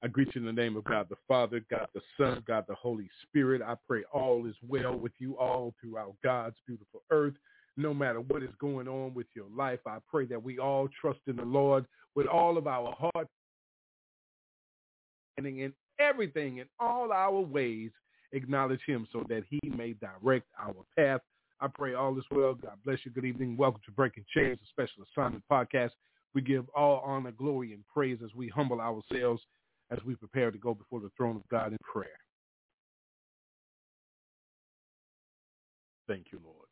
I greet you in the name of God the Father, God the Son, God the Holy Spirit. I pray all is well with you all throughout God's beautiful earth. No matter what is going on with your life, I pray that we all trust in the Lord with all of our heart and in everything, in all our ways, acknowledge him so that he may direct our path. I pray all is well. God bless you. Good evening. Welcome to Breaking Chains, a special assignment podcast. We give all honor, glory, and praise as we humble ourselves as we prepare to go before the throne of God in prayer. Thank you, Lord.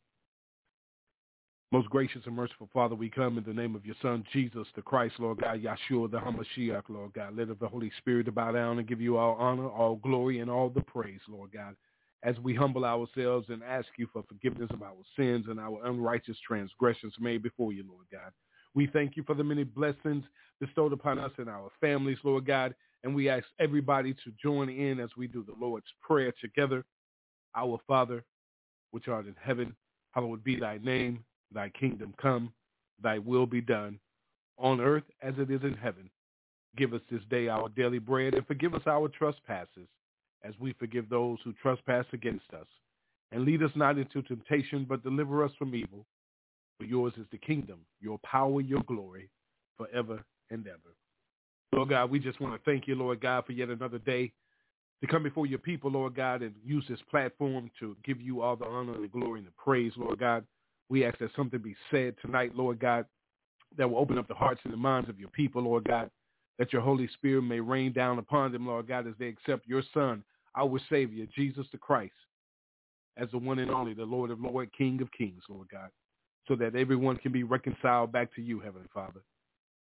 Most gracious and merciful Father, we come in the name of your Son, Jesus the Christ, Lord God, Yahshua the Hamashiach, Lord God. Let the Holy Spirit bow down and give you all honor, all glory, and all the praise, Lord God, as we humble ourselves and ask you for forgiveness of our sins and our unrighteous transgressions made before you, Lord God. We thank you for the many blessings bestowed upon us and our families, Lord God, and we ask everybody to join in as we do the Lord's Prayer together. Our Father, which art in heaven, hallowed be thy name. Thy kingdom come, thy will be done, on earth as it is in heaven. Give us this day our daily bread, and forgive us our trespasses, as we forgive those who trespass against us. And lead us not into temptation, but deliver us from evil. For yours is the kingdom, your power, your glory, forever and ever. Lord God, we just want to thank you, Lord God, for yet another day to come before your people, Lord God, and use this platform to give you all the honor and the glory and the praise, Lord God. We ask that something be said tonight, Lord God, that will open up the hearts and the minds of your people, Lord God, that your Holy Spirit may rain down upon them, Lord God, as they accept your Son, our Savior, Jesus the Christ, as the one and only, the Lord of Lord, King of Kings, Lord God, so that everyone can be reconciled back to you, Heavenly Father.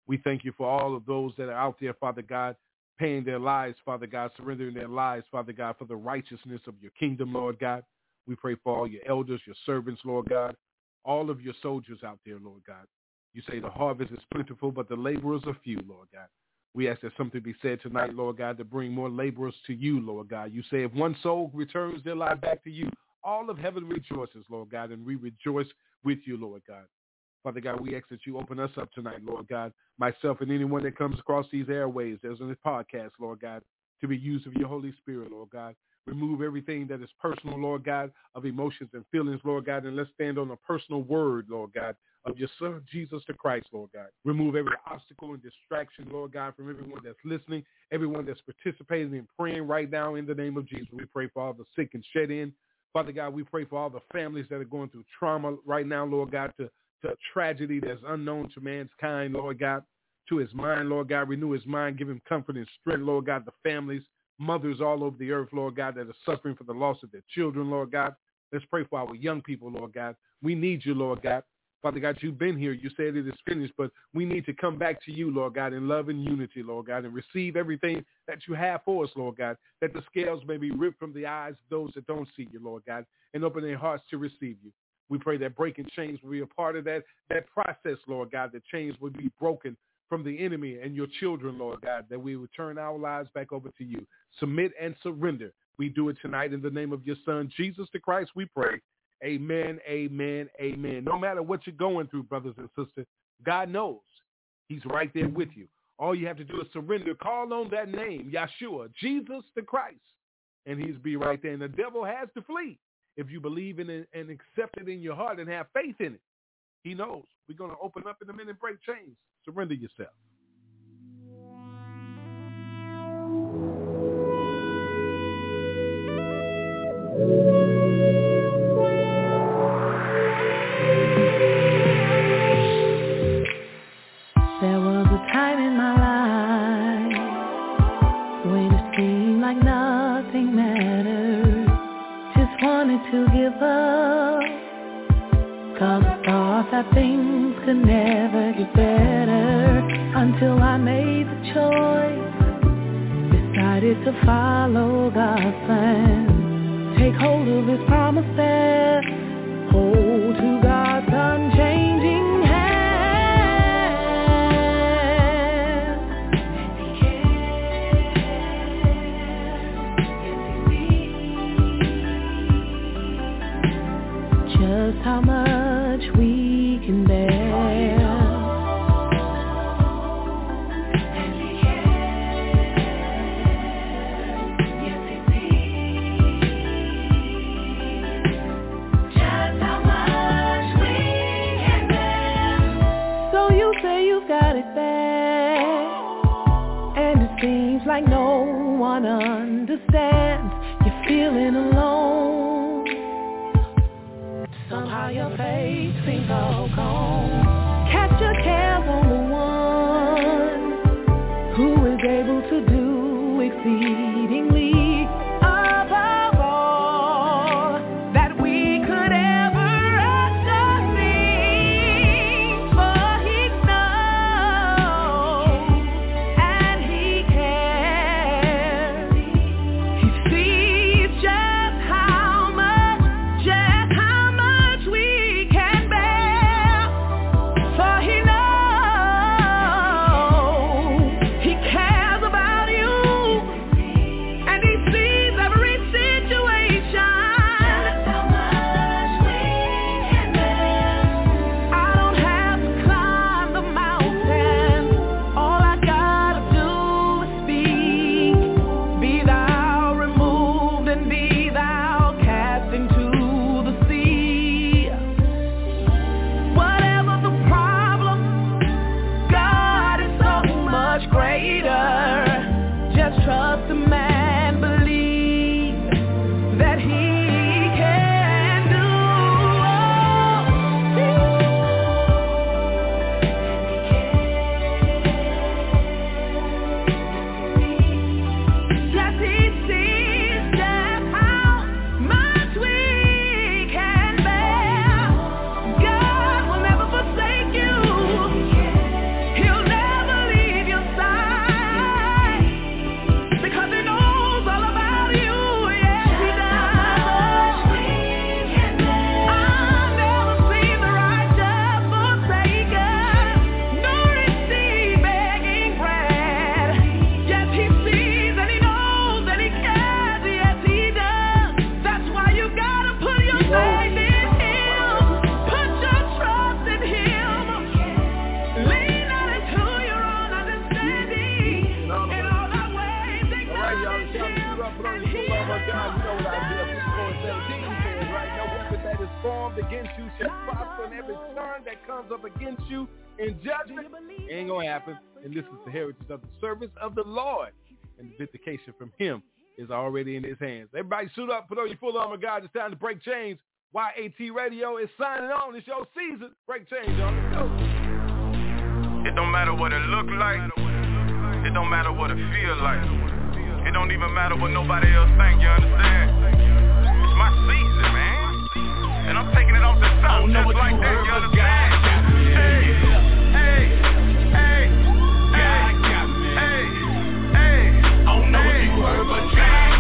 We thank you for all of those that are out there, Father God, paying their lives, Father God, surrendering their lives, Father God, for the righteousness of your kingdom, Lord God. We pray for all your elders, your servants, Lord God, all of your soldiers out there, Lord God. You say the harvest is plentiful, but the laborers are few, Lord God. We ask that something be said tonight, Lord God, to bring more laborers to you, Lord God. You say if one soul returns their life back to you, all of heaven rejoices, Lord God, and we rejoice with you, Lord God. Father God, we ask that you open us up tonight, Lord God, myself and anyone that comes across these airways, as in this podcast, Lord God, to be used of your Holy Spirit, Lord God. Remove everything that is personal, Lord God, of emotions and feelings, Lord God, and let's stand on a personal word, Lord God, of your Son, Jesus the Christ, Lord God. Remove every obstacle and distraction, Lord God, from everyone that's listening, everyone that's participating and praying right now in the name of Jesus. We pray for all the sick and shed in. Father God, we pray for all the families that are going through trauma right now, Lord God, to tragedy that's unknown to mankind, Lord God, to his mind, Lord God. Renew his mind, give him comfort and strength, Lord God. The families, mothers all over the earth, Lord God, that are suffering for the loss of their children, Lord God. Let's pray for our young people, Lord God. We need you, Lord God. Father God, you've been here. You said it is finished, but we need to come back to you, Lord God, in love and unity, Lord God, and receive everything that you have for us, Lord God, that the scales may be ripped from the eyes of those that don't see you, Lord God, and open their hearts to receive you. We pray that breaking chains will be a part of that, that process, Lord God, that chains will be broken from the enemy and your children, Lord God, that we would turn our lives back over to you. Submit and surrender. We do it tonight in the name of your son, Jesus the Christ, we pray. Amen, amen, amen. No matter what you're going through, brothers and sisters, God knows he's right there with you. All you have to do is surrender. Call on that name, Yeshua, Jesus the Christ, and he's be right there. And the devil has to flee if you believe in it and accept it in your heart and have faith in it. He knows. We're going to open up in a minute, break chains. Surrender yourself. from him is already in his hands. Everybody suit up, put on your full armor, God. It's time to break chains. YAT Radio is signing on. It's your season. Break chains, y'all. It don't matter what it look like. It don't matter what it feel like. It don't even matter what nobody else think, you understand? It's my season, man. And I'm taking it off the top just like that, you understand? Oh no, if you heard but jack.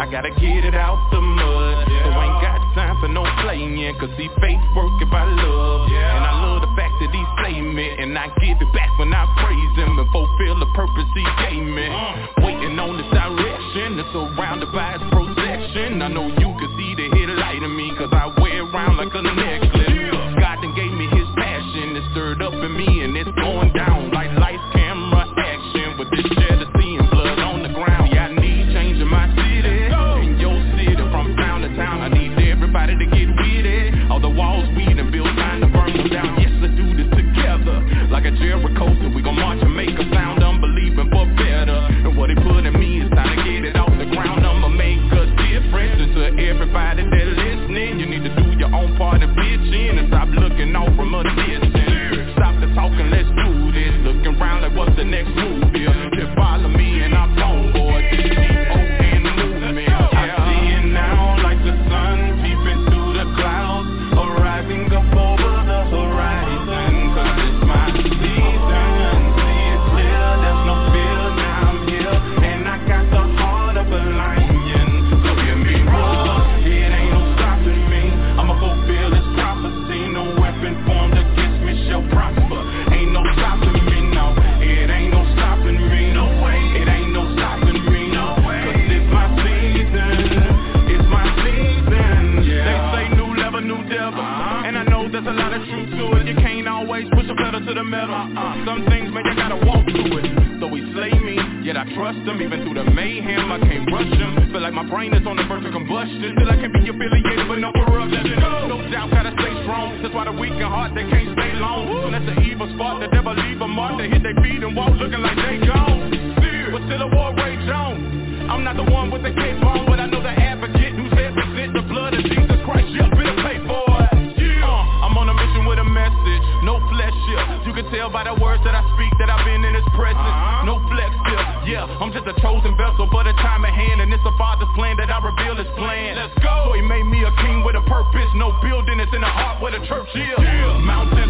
I gotta get it out the mud. So ain't got time for no playing Cause these faith work if I love. And I love the fact that he slay me And I give it back when I praise him And fulfill the purpose he gave me. Waiting on this direction It's surrounded by his protection. I know you can see the headlight in me Cause I wear around like a necklace everybody that listening. You need to do your own part of bitching And stop looking out from other trust him. Even through the mayhem, I can't rush him. Feel like my brain is on the verge of combustion. Still I can't be affiliated with no corruption. No doubt, gotta stay strong. That's why the weak and heart, they can't stay long. When that's the evil spot, the devil leave a mark. They hit their feet and walk looking like they gone. But still a war rage on. I'm not the one with the cape on, but I know the advocate who said present the blood of Jesus Christ. Yeah, been pay for it. Uh, I'm on a mission with a message, no flesh here. You can tell by the words that I speak that I've been in His presence. I'm just a chosen vessel, but a time at hand, and it's the Father's plan that I reveal His plan. Let's go. So He made me a king with a purpose, no building. It's in the heart where the church is. Yeah. Mountains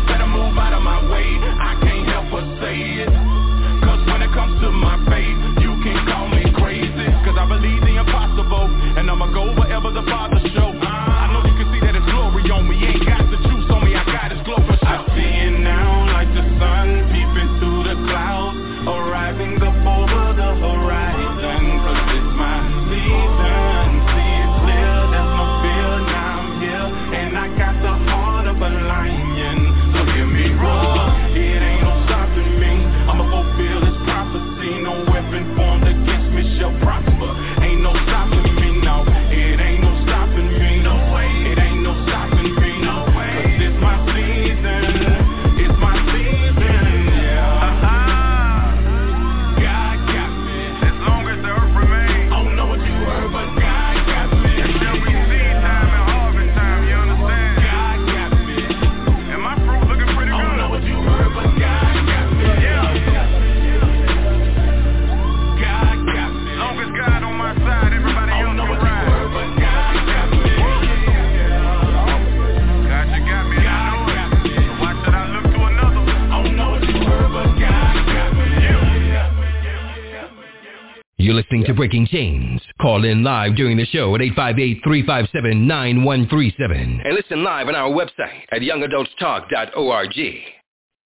You're listening to Breaking Chains. Call in live during the show at 858-357-9137. And listen live on our website at youngadultstalk.org.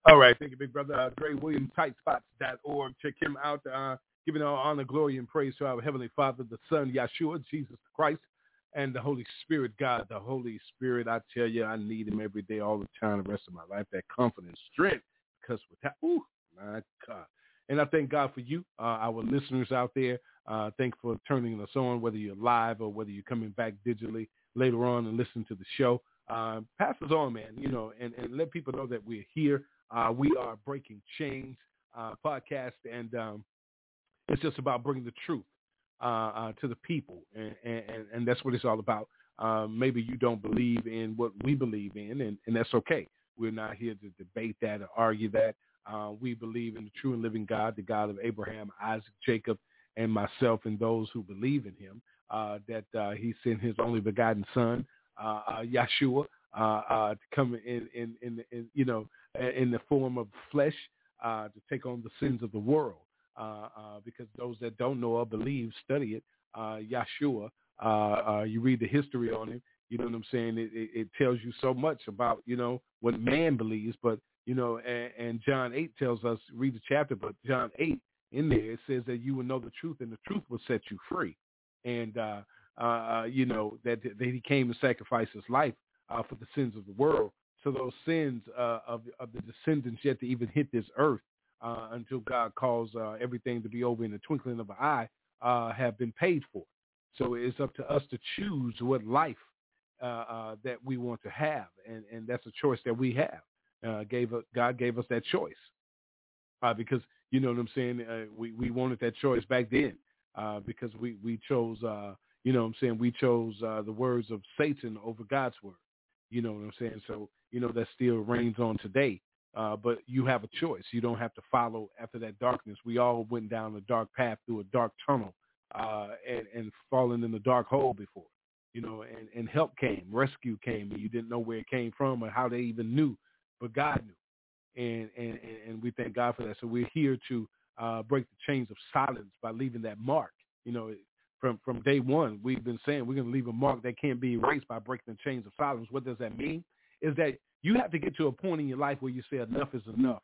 All right, thank you, big brother. Uh, Dre Williams, tightspots.org. Check him out. Uh, giving all honor, glory, and praise to our Heavenly Father, the Son, Yeshua, Jesus Christ, and the Holy Spirit, God. The Holy Spirit, I tell you, I need him every day, all the time, the rest of my life, that confidence, strength, because without, ooh, my God. And I thank God for you, uh, our listeners out there. Uh, thank for turning us on, whether you're live or whether you're coming back digitally later on and listen to the show. Uh, pass us on, man, you know, and, and let people know that we're here. Uh, we are Breaking Chains uh, podcast, and um, it's just about bringing the truth uh, uh, to the people, and, and, and that's what it's all about. Maybe you don't believe in what we believe in, and, and that's okay. We're not here to debate that or argue that. Uh, we believe in the true and living God, the God of Abraham, Isaac, Jacob, and myself, and those who believe in Him. Uh, that uh, He sent His only begotten Son, uh, uh, Yeshua, uh, to come in, in, in, in, you know, in the form of flesh to take on the sins of the world. Because those that don't know or believe, study it. Yeshua, you read the history on him. You know what I'm saying? It, it, it tells you so much about you know what man believes, but you know, and, and John 8 tells us, read the chapter, but John 8 in there it says that you will know the truth, and the truth will set you free. And uh, uh, you know that that he came and sacrificed his life uh, for the sins of the world. So those sins uh, of of the descendants yet to even hit this earth uh, until God calls uh, everything to be over in the twinkling of an eye uh, have been paid for. So it's up to us to choose what life uh, uh, that we want to have, and and that's a choice that we have. Uh, gave God gave us that choice uh, because you know what I'm saying. Uh, we we wanted that choice back then uh, because we we chose. Uh, you know what I'm saying we chose uh, the words of Satan over God's word. You know what I'm saying. So you know that still reigns on today. Uh, but you have a choice. You don't have to follow after that darkness. We all went down a dark path through a dark tunnel uh, and, and fallen in the dark hole before, you know, and, and help came, rescue came, and you didn't know where it came from or how they even knew, but God knew. And, and, and we thank God for that. So we're here to uh, break the chains of silence by leaving that mark. You know, from, from day one, we've been saying we're going to leave a mark that can't be erased by breaking the chains of silence. What does that mean? Is that you have to get to a point in your life where you say enough is enough.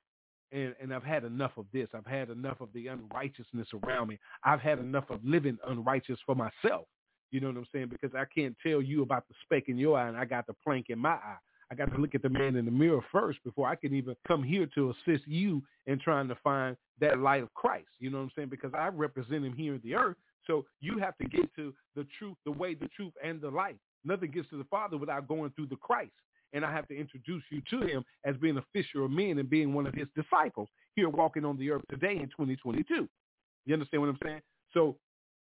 And, and I've had enough of this. I've had enough of the unrighteousness around me. I've had enough of living unrighteous for myself. You know what I'm saying? Because I can't tell you about the speck in your eye and I got the plank in my eye. I got to look at the man in the mirror first before I can even come here to assist you in trying to find that light of Christ. You know what I'm saying? Because I represent him here in the earth. So you have to get to the truth, the way, the truth, and the light. Nothing gets to the Father without going through the Christ. And I have to introduce you to him as being a fisher of men and being one of his disciples here walking on the earth today in 2022. You understand what I'm saying? So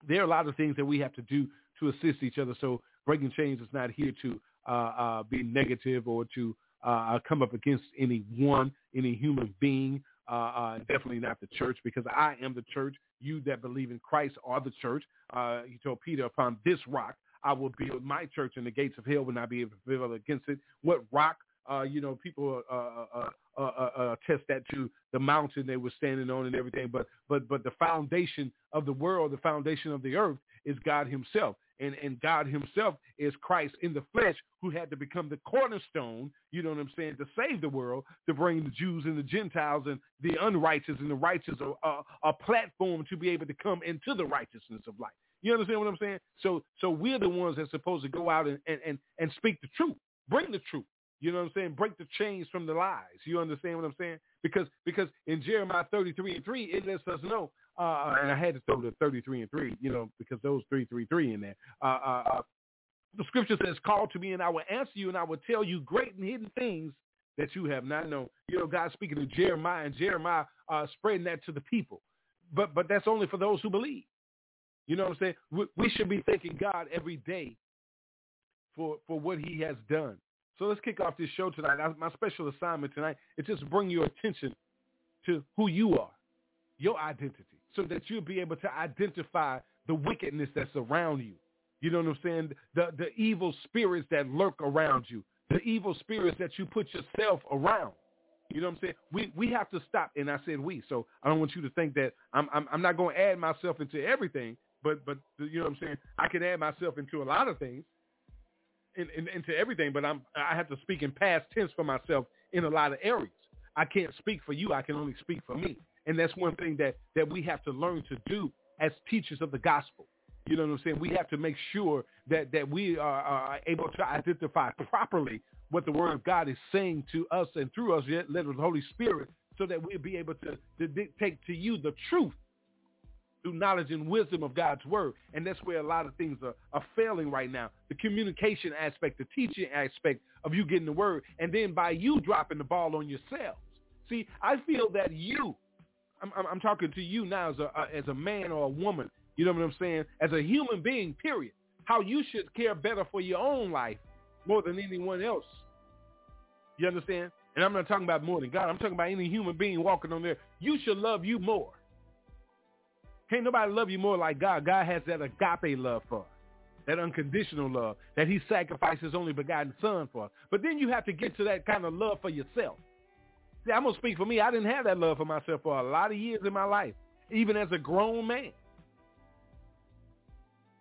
there are a lot of things that we have to do to assist each other. So breaking chains is not here to uh, uh, be negative or to uh, come up against any one, any human being. Uh, uh, definitely not the church because I am the church. You that believe in Christ are the church. Uh, he told Peter, upon this rock I will build my church, and the gates of hell will not be able to prevail against it. What rock? Uh, you know, people uh, uh, uh, uh, attest that to the mountain they were standing on and everything. But but but the foundation of the world, the foundation of the earth, is God Himself. And, and God himself is Christ in the flesh who had to become the cornerstone, you know what I'm saying, to save the world, to bring the Jews and the Gentiles and the unrighteous and the righteous a, a, a platform to be able to come into the righteousness of life. You understand what I'm saying? So so we're the ones that's supposed to go out and, and, and, and speak the truth. Bring the truth. You know what I'm saying? Break the chains from the lies. You understand what I'm saying? Because because in Jeremiah 33 and 3, it lets us know, uh, and I had to throw the 33 and 3, you know, because those 333 in there. Uh, uh, uh, the scripture says, call to me and I will answer you and I will tell you great and hidden things that you have not known. You know, God speaking to Jeremiah and Jeremiah uh, spreading that to the people. But but that's only for those who believe. You know what I'm saying? We, we should be thanking God every day for for what he has done. So let's kick off this show tonight. My special assignment tonight is just bring your attention to who you are, your identity, so that you'll be able to identify the wickedness that's around you. You know what I'm saying? The the evil spirits that lurk around you, the evil spirits that you put yourself around. You know what I'm saying? We we have to stop, and I said we. So I don't want you to think that I'm I'm, I'm not going to add myself into everything, but but you know what I'm saying? I can add myself into a lot of things in, in, into everything, but I'm I have to speak in past tense for myself in a lot of areas. I can't speak for you. I can only speak for me, and that's one thing that that we have to learn to do as teachers of the gospel. You know what I'm saying? We have to make sure that that we are, are able to identify properly what the Word of God is saying to us and through us, led with the Holy Spirit, so that we'll be able to, to dictate to you the truth through knowledge and wisdom of God's word. And that's where a lot of things are, are failing right now. The communication aspect, the teaching aspect of you getting the word, and then by you dropping the ball on yourselves. See, I feel that you, I'm, I'm, talking to you now as a, as a man or a woman, you know what I'm saying, as a human being, period, how you should care better for your own life more than anyone else. You understand? And I'm not talking about more than God. I'm talking about any human being walking on there. You should love you more. Can't nobody love you more like God. God has that agape love for us, that unconditional love, that he sacrificed his only begotten son for us. But then you have to get to that kind of love for yourself. See, I'm to speak for me. I didn't have that love for myself for a lot of years in my life, even as a grown man.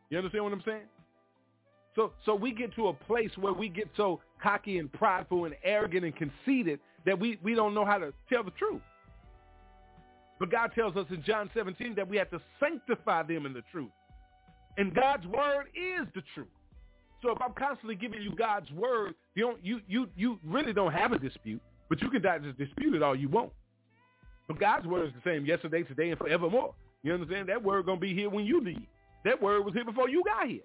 You understand what I'm saying? So, so we get to a place where we get so cocky and prideful and arrogant and conceited that we, we don't know how to tell the truth. But God tells us in John 17 that we have to sanctify them in the truth. And God's word is the truth. So if I'm constantly giving you God's word, you don't, you you you really don't have a dispute, but you can just dispute it all you want. But God's word is the same yesterday, today, and forevermore. You understand? That word gonna be here when you leave. That word was here before you got here.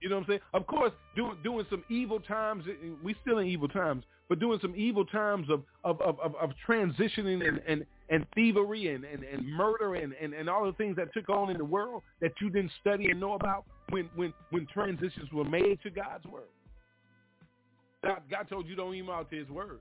You know what I'm saying? Of course, doing doing some evil times. Eh, we still in evil times, but doing some evil times of of of, of transitioning and, and and thievery and, and, and murder and, and, and all the things that took on in the world that you didn't study and know about when when when transitions were made to God's word. God, God told you don't email to his word.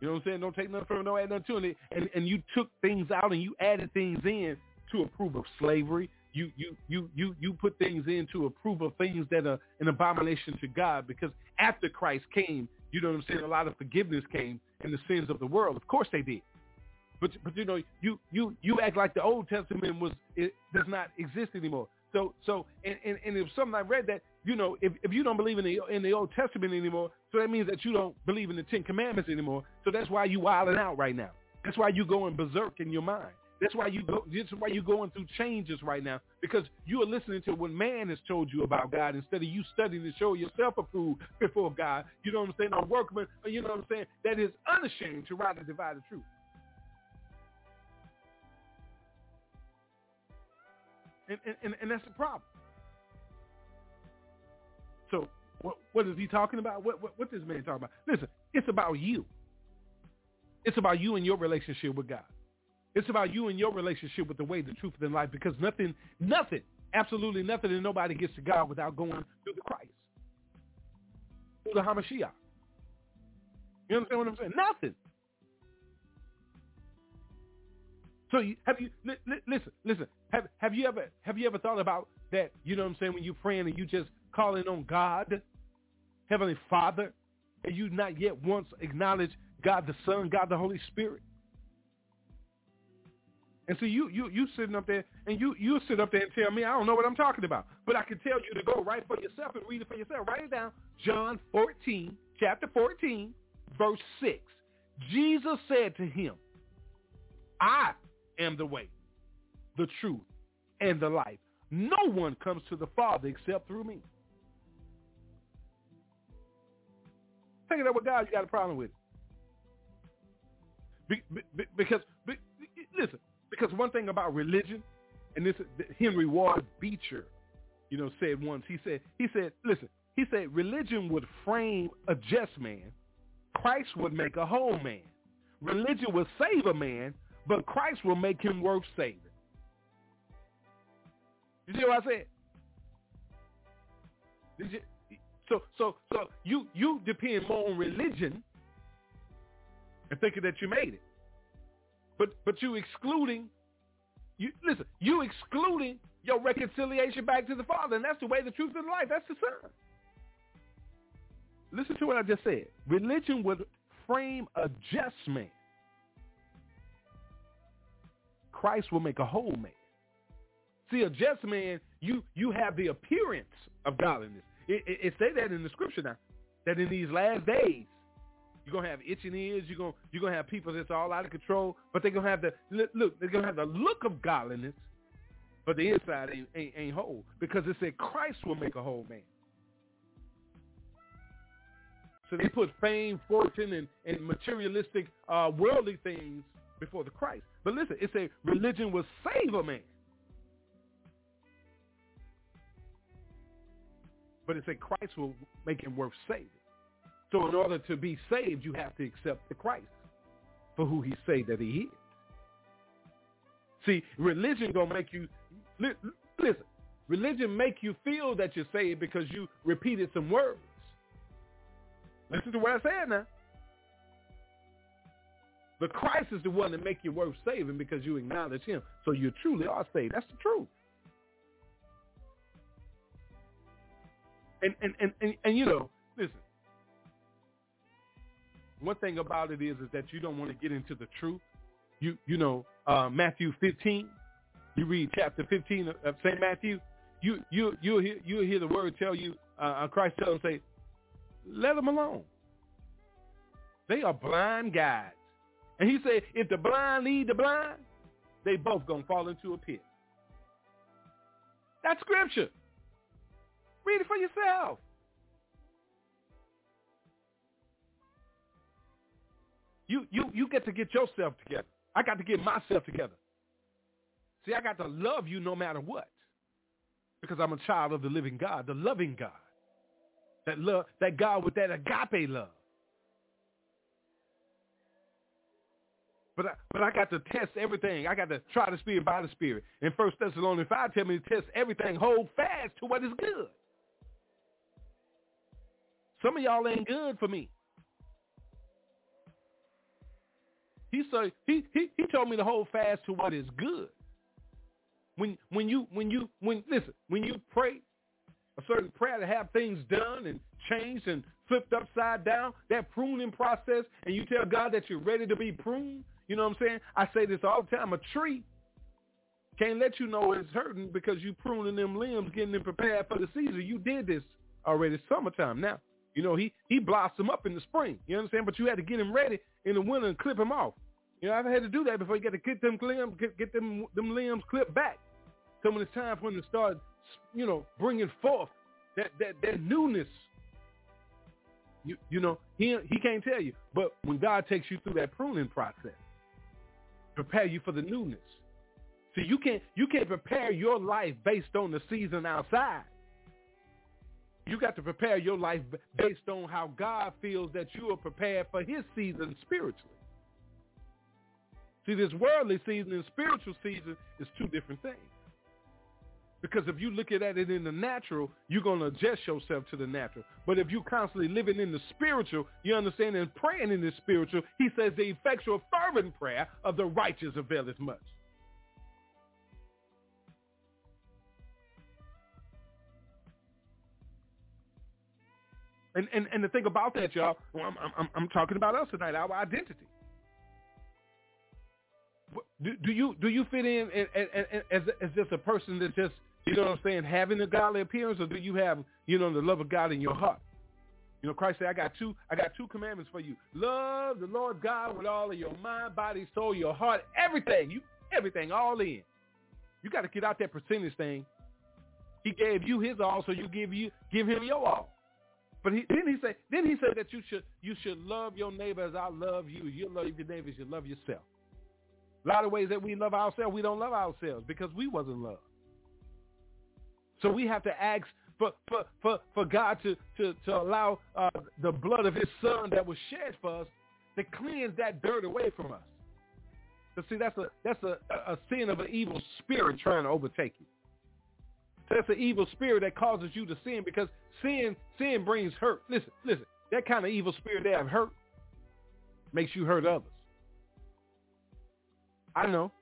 You know what I'm saying? Don't take nothing from it, don't add nothing to it. And, and you took things out and you added things in to approve of slavery, you you you you you put things in to approve of things that are an abomination to God because after Christ came, you know what I'm saying, a lot of forgiveness came in the sins of the world. Of course they did. But but you know, you you you act like the Old Testament was it does not exist anymore. So so and, and, and if something I read that, you know, if, if you don't believe in the in the Old Testament anymore, so that means that you don't believe in the Ten Commandments anymore. So that's why you wilding out right now. That's why you going berserk in your mind. That's why you go. This is why you're going through changes right now because you are listening to what man has told you about God instead of you studying to show yourself approved before God. You know what I'm saying? A workman, uh, you know what I'm saying? That is unashamed to rightly divide the truth. And, and, and that's the problem. So what, what is he talking about? What, what, what this man talking about? Listen, it's about you. It's about you and your relationship with God. It's about you and your relationship with the way, the truth, and the life because nothing, nothing, absolutely nothing and nobody gets to God without going through the Christ, through the Hamashiach. You understand what I'm saying? Nothing. So you, have you li, li, listen, listen. Have have you ever have you ever thought about that? You know what I'm saying? When you're praying and you just calling on God, Heavenly Father, and you not yet once acknowledge God the Son, God the Holy Spirit. And so you you you sitting up there and you you sit up there and tell me I don't know what I'm talking about, but I can tell you to go right for yourself and read it for yourself. Write it down. John 14, chapter 14, verse 6. Jesus said to him, I am the way, the truth, and the life. No one comes to the Father except through me. Take it up with God, you got a problem with it. Be, be, because, be, listen, because one thing about religion, and this Henry Ward Beecher, you know, said once, he said, he said, listen, he said religion would frame a just man. Christ would make a whole man. Religion would save a man, but Christ will make him worth saving. You see what I said? You, so so so you you depend more on religion and thinking that you made it. But but you excluding you listen, you excluding your reconciliation back to the Father, and that's the way, the truth, and the life. That's the Son. Listen to what I just said. Religion would frame a just man. Christ will make a whole man. See, a just man, you you have the appearance of godliness. It, it, it say that in the scripture now, that in these last days, you're gonna have itching ears. You're gonna you're gonna have people that's all out of control, but they're gonna have the look. They're gonna have the look of godliness, but the inside ain't, ain't, ain't whole because it said Christ will make a whole man. So they put fame, fortune, and, and materialistic, uh, worldly things before the Christ. But listen, it said religion will save a man. But it said Christ will make him worth saving. So in order to be saved, you have to accept the Christ for who he say that he is. See, religion gonna make you listen. Religion make you feel that you're saved because you repeated some words. Listen to what I said now. The Christ is the one that make you worth saving because you acknowledge him. So you truly are saved. That's the truth. And and, and, and, and you know, listen, one thing about it is is that you don't want to get into the truth. You you know uh, Matthew 15. You read chapter 15 of, of Saint Matthew. You you you hear you hear the word tell you uh, uh, Christ tell them say, let them alone. They are blind guides, and he said if the blind lead the blind, they both gonna fall into a pit. That's scripture. Read it for yourself. You you you get to get yourself together. I got to get myself together. See, I got to love you no matter what. Because I'm a child of the living God, the loving God. That love that God with that agape love. But I, but I got to test everything. I got to try the spirit by the spirit. And First Thessalonians 5 tell me to test everything, hold fast to what is good. Some of y'all ain't good for me. He said he, he he told me to hold fast to what is good. When when you when you when listen when you pray a certain prayer to have things done and changed and flipped upside down, that pruning process, and you tell God that you're ready to be pruned. You know what I'm saying? I say this all the time. A tree can't let you know it's hurting because you pruning them limbs, getting them prepared for the season. You did this already summertime now. You know, he he blossom up in the spring. You understand? But you had to get him ready in the winter and clip him off. You You know, I've had to do that before you got to get them limbs, get, get them them limbs clipped back. So when it's time for him to start, you know, bringing forth that that that newness. You you know he he can't tell you, but when God takes you through that pruning process, prepare you for the newness. See, you can't you can't prepare your life based on the season outside. You got to prepare your life based on how God feels that you are prepared for his season spiritually. See, this worldly season and spiritual season is two different things. Because if you look at it in the natural, you're going to adjust yourself to the natural. But if you're constantly living in the spiritual, you understand, and praying in the spiritual, he says the effectual fervent prayer of the righteous availeth much. And, and, and the thing about that, y'all, well, I'm, I'm, I'm talking about us tonight, our identity. Do, do you do you fit in as, as, as just a person that just you know what I'm saying having a godly appearance, or do you have you know the love of God in your heart? You know, Christ said, "I got two I got two commandments for you: love the Lord God with all of your mind, body, soul, your heart, everything. You everything all in. You got to get out that percentage thing. He gave you his all, so you give you give him your all. But he, then he said, then he said that you should you should love your neighbor as I love you. You love your neighbor as you love yourself. A lot of ways that we love ourselves, we don't love ourselves because we wasn't loved. So we have to ask for for for, for God to to to allow uh, the blood of His Son that was shed for us to cleanse that dirt away from us. But see, that's a that's a, a sin of an evil spirit trying to overtake you. That's an evil spirit that causes you to sin because sin sin brings hurt. Listen, listen. That kind of evil spirit that have hurt makes you hurt others. I know.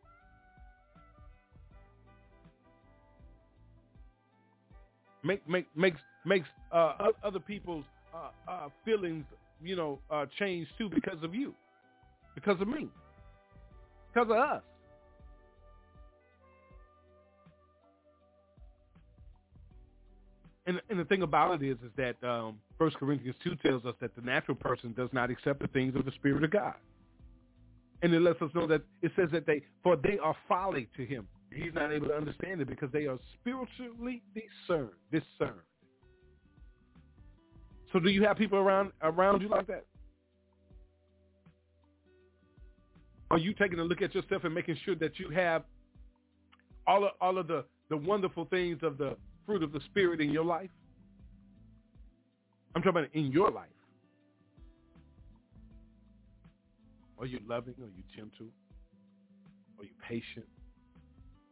Make make makes makes uh, other people's uh, uh, feelings, you know, uh, change too because of you, because of me, because of us. And, and the thing about it is, is that um, 1 Corinthians 2 tells us that the natural person does not accept the things of the Spirit of God. And it lets us know that it says that they, for they are folly to him. He's not able to understand it because they are spiritually discerned. discerned. So do you have people around around you like that? Are you taking a look at yourself and making sure that you have all of, all of the, the wonderful things of the fruit of the Spirit in your life? I'm talking about in your life. Are you loving? Are you gentle? Are you patient?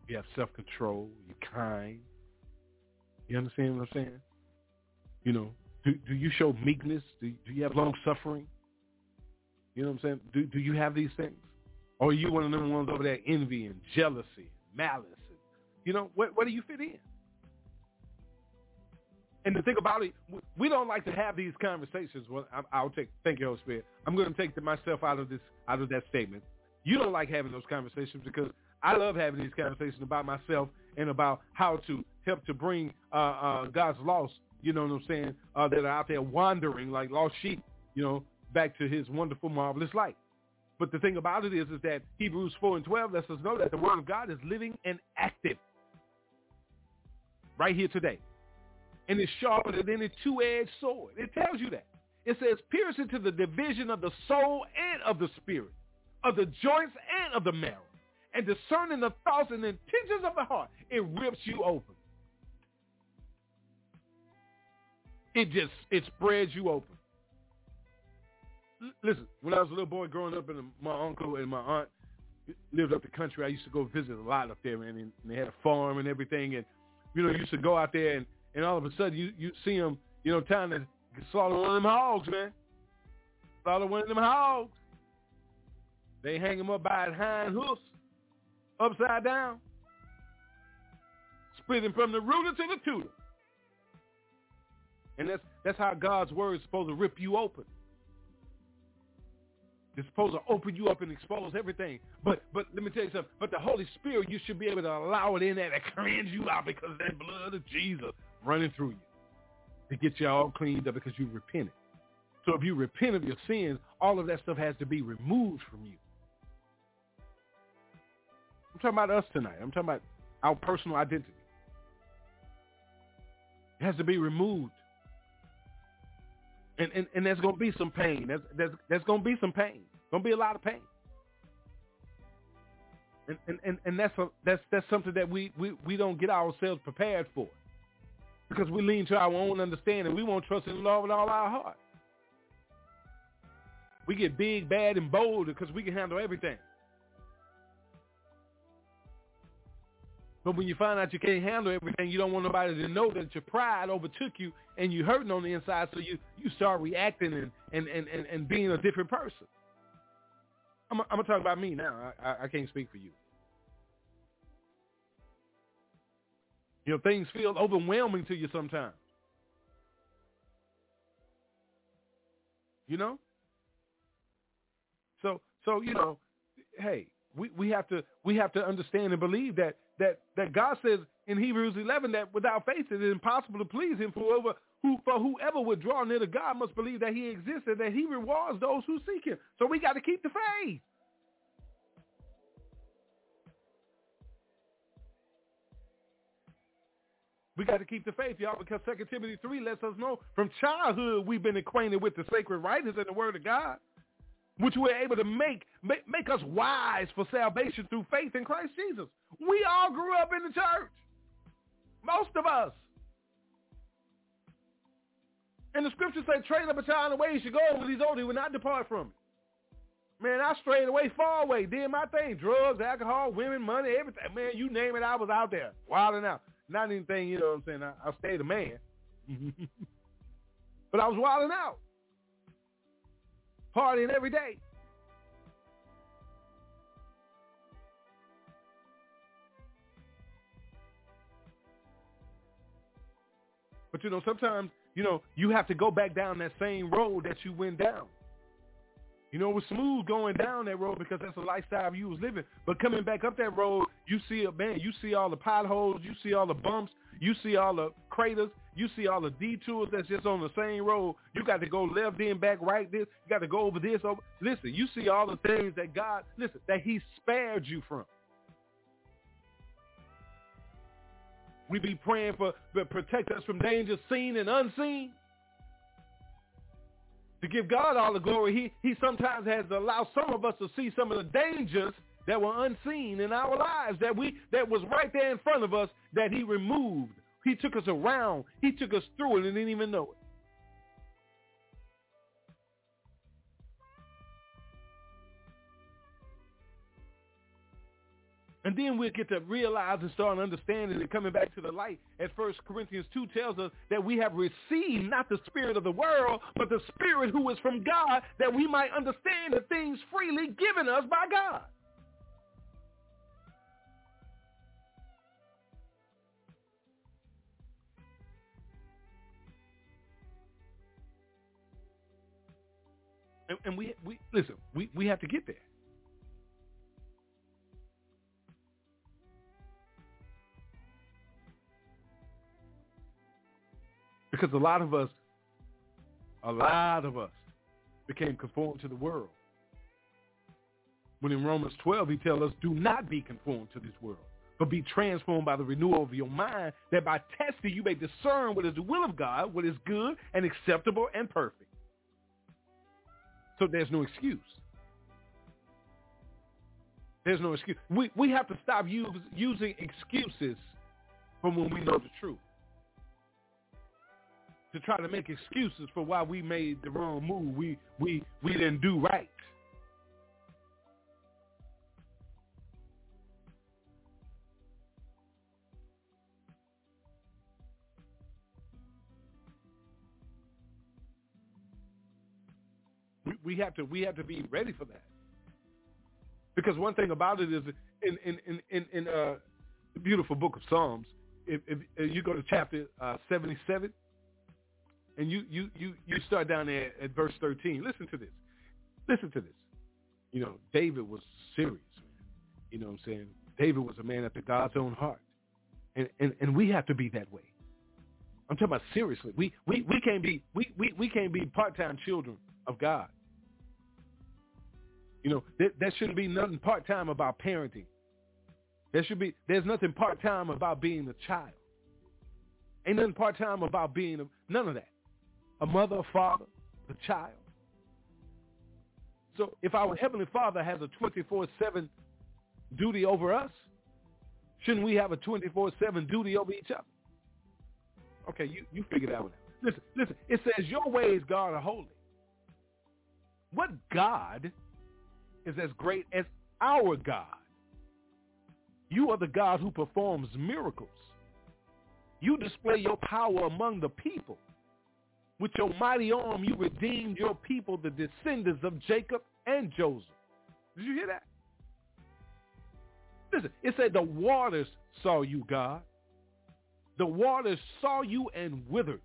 You have self-control. You're kind. You understand what I'm saying? You know, do, do you show meekness? Do, do you have long-suffering? You know what I'm saying? Do, do you have these things? Or are you one of them ones over there envy and jealousy malice? And, you know, where, where do you fit in? And the thing about it, we don't like to have these conversations. Well, I'll take. Thank you, Holy Spirit. I'm going to take myself out of this, out of that statement. You don't like having those conversations because I love having these conversations about myself and about how to help to bring uh, uh, God's lost. You know what I'm saying? Uh, that are out there wandering like lost sheep. You know, back to His wonderful, marvelous light. But the thing about it is, is that Hebrews 4 and 12 lets us know that the Word of God is living and active right here today and is sharper than any two-edged sword. It tells you that. It says, piercing to the division of the soul and of the spirit, of the joints and of the marrow, and discerning the thoughts and intentions of the heart. It rips you open. It just, it spreads you open. L- listen, when I was a little boy growing up, and my uncle and my aunt lived up the country, I used to go visit a lot up there, man, and they had a farm and everything, and you know, used to go out there and and all of a sudden you you see them, you know, trying to slaughter one of them hogs, man. Slaughter one of them hogs. They hang them up by his hind hoofs, upside down, splitting from the rooter to the tutor. And that's that's how God's word is supposed to rip you open. It's supposed to open you up and expose everything. But but let me tell you something. But the Holy Spirit, you should be able to allow it in there to cleanse you out because of that blood of Jesus running through you to get you all cleaned up because you repented. So if you repent of your sins, all of that stuff has to be removed from you. I'm talking about us tonight. I'm talking about our personal identity. It has to be removed. And, and, and there's going to be some pain. There's, there's, there's going to be some pain. Going to be a lot of pain. And, and, and, and that's, a, that's, that's something that we, we, we don't get ourselves prepared for because we lean to our own understanding. We won't trust in the Lord with all our heart. We get big, bad, and bold because we can handle everything. But when you find out you can't handle everything, you don't want nobody to know that your pride overtook you and you're hurting on the inside, so you, you start reacting and, and, and, and, and being a different person. I'm, I'm going to talk about me now. I, I, I can't speak for you. You know, things feel overwhelming to you sometimes. You know? So so, you know, hey, we, we have to we have to understand and believe that that that God says in Hebrews 11 that without faith it is impossible to please Him. For whoever who for whoever would draw near to God must believe that He exists and that He rewards those who seek Him. So we got to keep the faith. We got to keep the faith, y'all, because 2 Timothy 3 lets us know from childhood we've been acquainted with the sacred writings and the Word of God which we're able to make, make make us wise for salvation through faith in Christ Jesus. We all grew up in the church. Most of us. And the scriptures say, train up a child in the way he should go, when he's old, he will not depart from it. Man, I strayed away, far away, did my thing. Drugs, alcohol, women, money, everything. Man, you name it, I was out there, wilding out. Not anything, you know what I'm saying, I, I stayed a man. but I was wilding out partying every day. But you know, sometimes, you know, you have to go back down that same road that you went down. You know, it was smooth going down that road because that's the lifestyle you was living. But coming back up that road, you see a man, you see all the potholes, you see all the bumps, you see all the craters, you see all the detours that's just on the same road. You got to go left then back right this. You got to go over this. Over. Listen, you see all the things that God, listen, that he spared you from. We be praying for, protect us from danger seen and unseen. To give God all the glory, he, he sometimes has allowed some of us to see some of the dangers that were unseen in our lives, that we that was right there in front of us, that he removed he took us around. He took us through it and didn't even know it. And then we'll get to realize and start understanding and coming back to the light. As First Corinthians 2 tells us that we have received not the spirit of the world, but the spirit who is from God, that we might understand the things freely given us by God. And, and we, we listen, we, we have to get there. Because a lot of us, a lot of us became conformed to the world. When in Romans 12 he tells us, do not be conformed to this world, but be transformed by the renewal of your mind, that by testing you may discern what is the will of God, what is good and acceptable and perfect. So there's no excuse. There's no excuse. We, we have to stop use, using excuses from when we know the truth. To try to make excuses for why we made the wrong move. We, we, we didn't do right. We, have to we have to be ready for that. Because one thing about it is in in in in, in uh, the beautiful book of Psalms, if, if, if you go to chapter uh, 77 and you, you, you, you start down there at verse 13, listen to this. Listen to this. You know, David was serious, man. You know what I'm saying? David was a man after God's own heart. And, and, and we have to be that way. I'm talking about seriously. We, we, we can't be we, we, we can't be part-time children of God. You know, that, that shouldn't be nothing part-time about parenting. There should be. There's nothing part time about being a child. Ain't nothing part time about being a, none of that. A mother, a father, a child. So if our heavenly Father has a 24/7 duty over us, shouldn't we have a 24/7 duty over each other? Okay, you you figure that one out. Listen, listen. It says your ways, God, are holy. What God is as great as our God? You are the God who performs miracles. You display your power among the people. With your mighty arm, you redeemed your people, the descendants of Jacob and Joseph. Did you hear that? Listen, it said the waters saw you, God. The waters saw you and withered.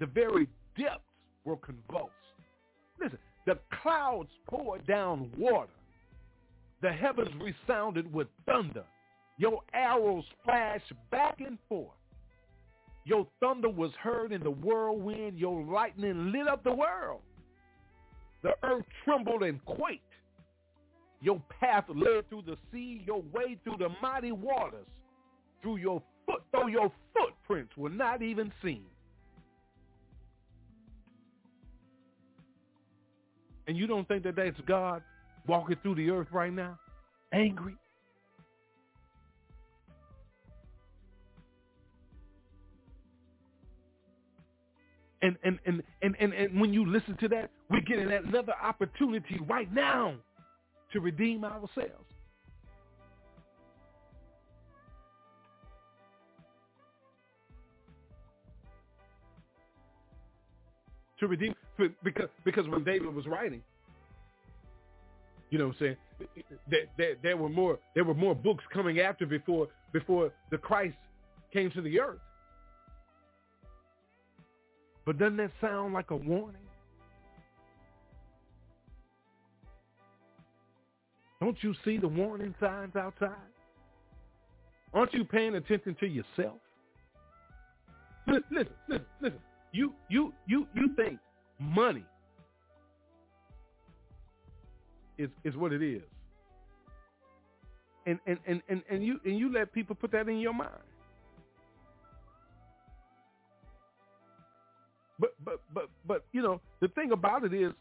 The very depths were convulsed. Listen, the clouds poured down water. The heavens resounded with thunder. Your arrows flashed back and forth. Your thunder was heard in the whirlwind. Your lightning lit up the world. The earth trembled and quaked. Your path led through the sea, your way through the mighty waters. Through your foot, though your footprints were not even seen. And you don't think that that's God walking through the earth right now, angry? And, and, and, and, and, and when you listen to that, we're getting another opportunity right now to redeem ourselves. To redeem, because, because when David was writing, you know what I'm saying, there, there, there were more there were more books coming after before before the Christ came to the earth. But doesn't that sound like a warning? Don't you see the warning signs outside? Aren't you paying attention to yourself? Listen, listen, listen, listen. You, you, you, you think money is is what it is, and and and and, and you and you let people put that in your mind. But but but but you know the thing about it is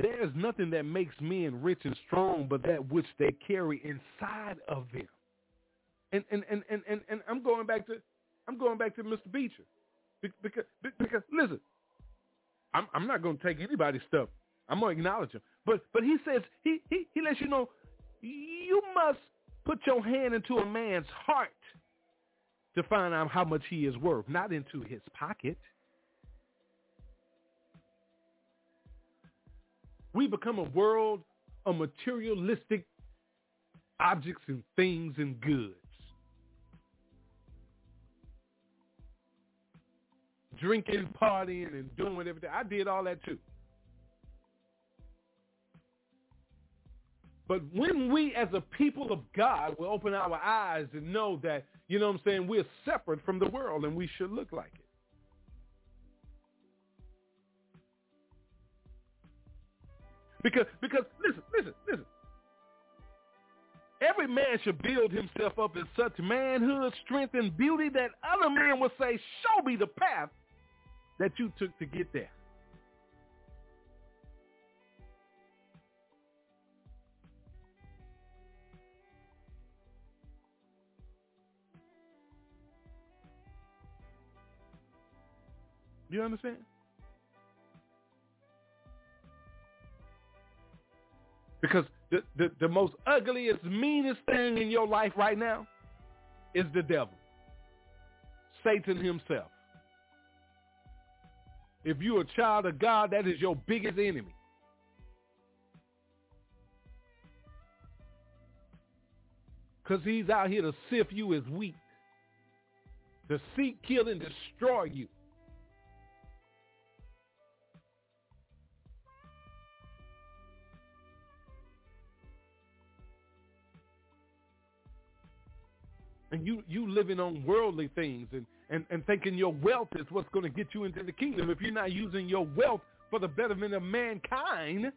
there is nothing that makes men rich and strong but that which they carry inside of them. And and and and and, and I'm going back to I'm going back to Mr. Beecher because because listen, I'm I'm not going to take anybody's stuff. I'm going to acknowledge him. But but he says he he he lets you know you must put your hand into a man's heart to find out how much he is worth, not into his pocket. We become a world of materialistic objects and things and goods. Drinking, partying, and doing everything. I did all that too. But when we as a people of God will open our eyes and know that, you know what I'm saying, we're separate from the world and we should look like it. Because, because listen, listen, listen. Every man should build himself up in such manhood, strength, and beauty that other men will say, show me the path that you took to get there. You understand? Because the, the, the most ugliest, meanest thing in your life right now is the devil. Satan himself. If you're a child of God, that is your biggest enemy. Because he's out here to sift you as wheat, to seek, kill, and destroy you. And you you living on worldly things and, and, and thinking your wealth is what's going to get you into the kingdom if you're not using your wealth for the betterment of mankind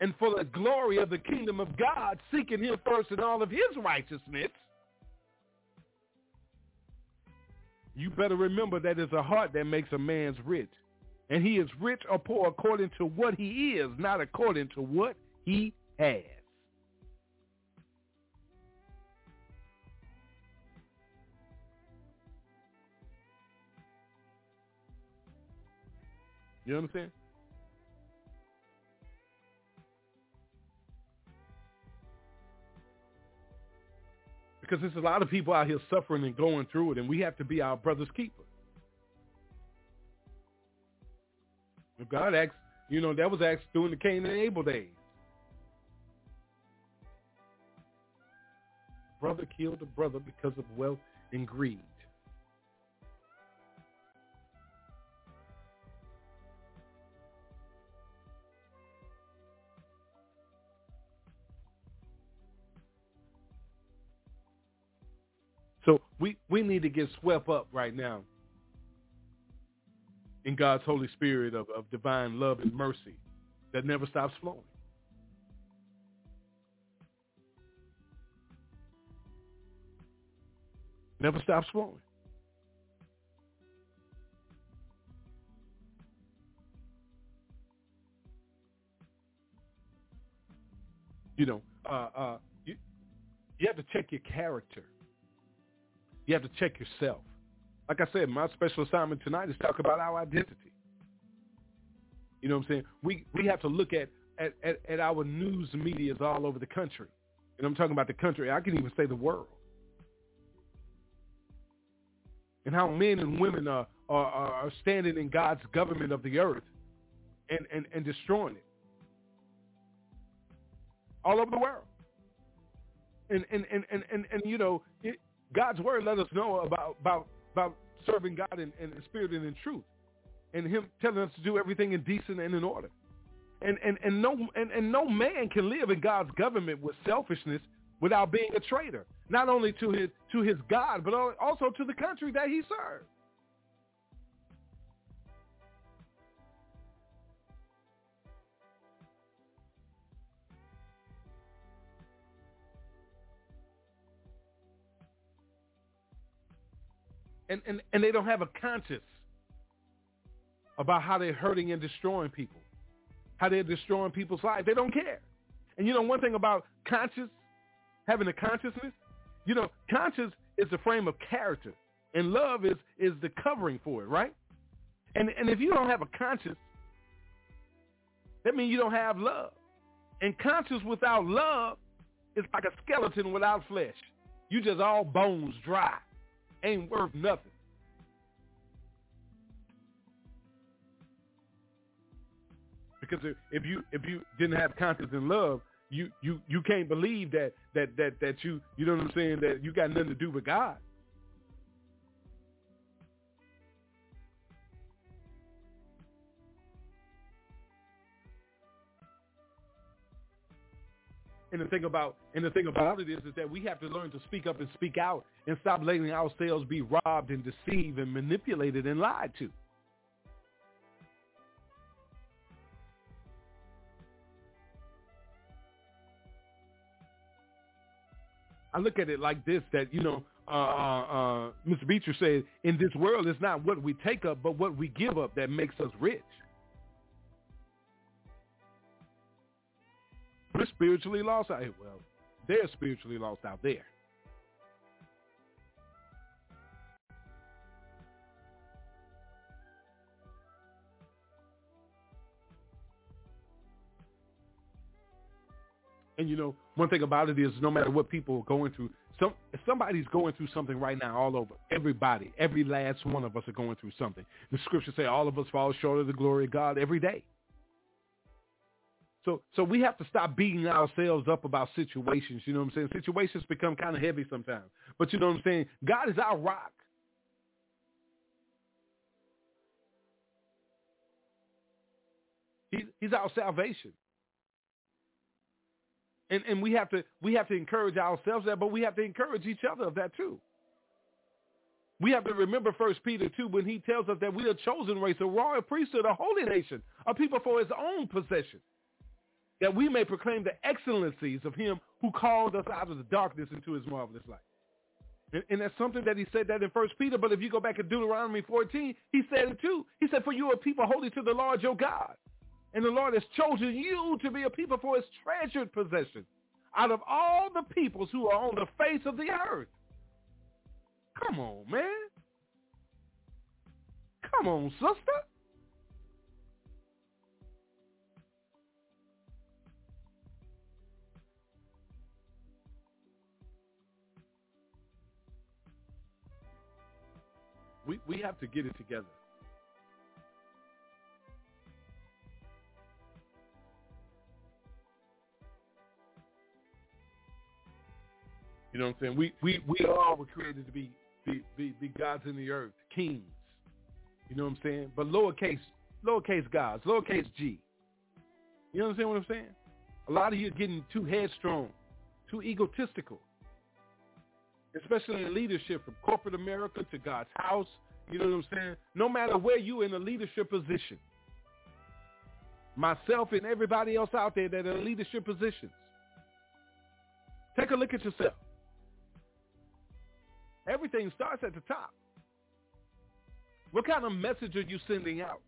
and for the glory of the kingdom of God, seeking him first in all of his righteousness, you better remember that it's a heart that makes a man's rich. And he is rich or poor according to what he is, not according to what he has. You understand? Because there's a lot of people out here suffering and going through it, and we have to be our brother's keeper. If God asked, you know, that was asked during the Cain and Abel days. Brother killed a brother because of wealth and greed. So we, we need to get swept up right now in God's Holy Spirit of, of divine love and mercy that never stops flowing. Never stops flowing. You know, uh, uh, you, you have to check your character. You have to check yourself. Like I said, my special assignment tonight is talk about our identity. You know what I'm saying? We we have to look at at, at, at our news medias all over the country. And I'm talking about the country. I can even say the world. And how men and women are, are, are standing in God's government of the earth and, and, and destroying it. All over the world. And, and, and, and, and, and you know, it, God's word let us know about, about, about serving God in, in spirit and in truth. And him telling us to do everything in decent and in order. And, and, and, no, and, and no man can live in God's government with selfishness without being a traitor, not only to his, to his God, but also to the country that he serves. And, and, and they don't have a conscience about how they're hurting and destroying people, how they're destroying people's lives. They don't care. And you know one thing about conscious, having a consciousness, you know, conscious is the frame of character, and love is is the covering for it, right? And and if you don't have a conscience, that means you don't have love. And conscience without love is like a skeleton without flesh. You just all bones dry ain't worth nothing. Because if you if you didn't have confidence in love, you you you can't believe that that that that you you know what I'm saying that you got nothing to do with God. And the thing about and the thing about it is, is that we have to learn to speak up and speak out and stop letting ourselves be robbed and deceived and manipulated and lied to. I look at it like this: that you know, uh, uh, uh Mr. Beecher said, "In this world, it's not what we take up, but what we give up that makes us rich." We're spiritually lost out here. Well, they're spiritually lost out there. And you know, one thing about it is no matter what people are going through, some somebody's going through something right now all over. Everybody, every last one of us are going through something. The scriptures say all of us fall short of the glory of God every day. So so we have to stop beating ourselves up about situations. You know what I'm saying? Situations become kind of heavy sometimes. But you know what I'm saying? God is our rock. He's, he's our salvation. And and we have to we have to encourage ourselves that, but we have to encourage each other of that too. We have to remember First Peter 2 when he tells us that we are a chosen race, a royal priesthood, a holy nation, a people for his own possession. That we may proclaim the excellencies of him who called us out of the darkness into his marvelous light. And, and that's something that he said that in First Peter, but if you go back to Deuteronomy 14, he said it too. He said, for you are a people holy to the Lord your God. And the Lord has chosen you to be a people for his treasured possession out of all the peoples who are on the face of the earth. Come on, man. Come on, sister. We we have to get it together. You know what I'm saying? We we we all were created to be be, be, be gods in the earth, kings. You know what I'm saying? But lowercase lowercase gods, lowercase g. You understand what I'm saying? A lot of you are getting too headstrong, too egotistical especially in leadership from corporate America to God's house. You know what I'm saying? No matter where you in a leadership position. Myself and everybody else out there that are in leadership positions. Take a look at yourself. Everything starts at the top. What kind of message are you sending out?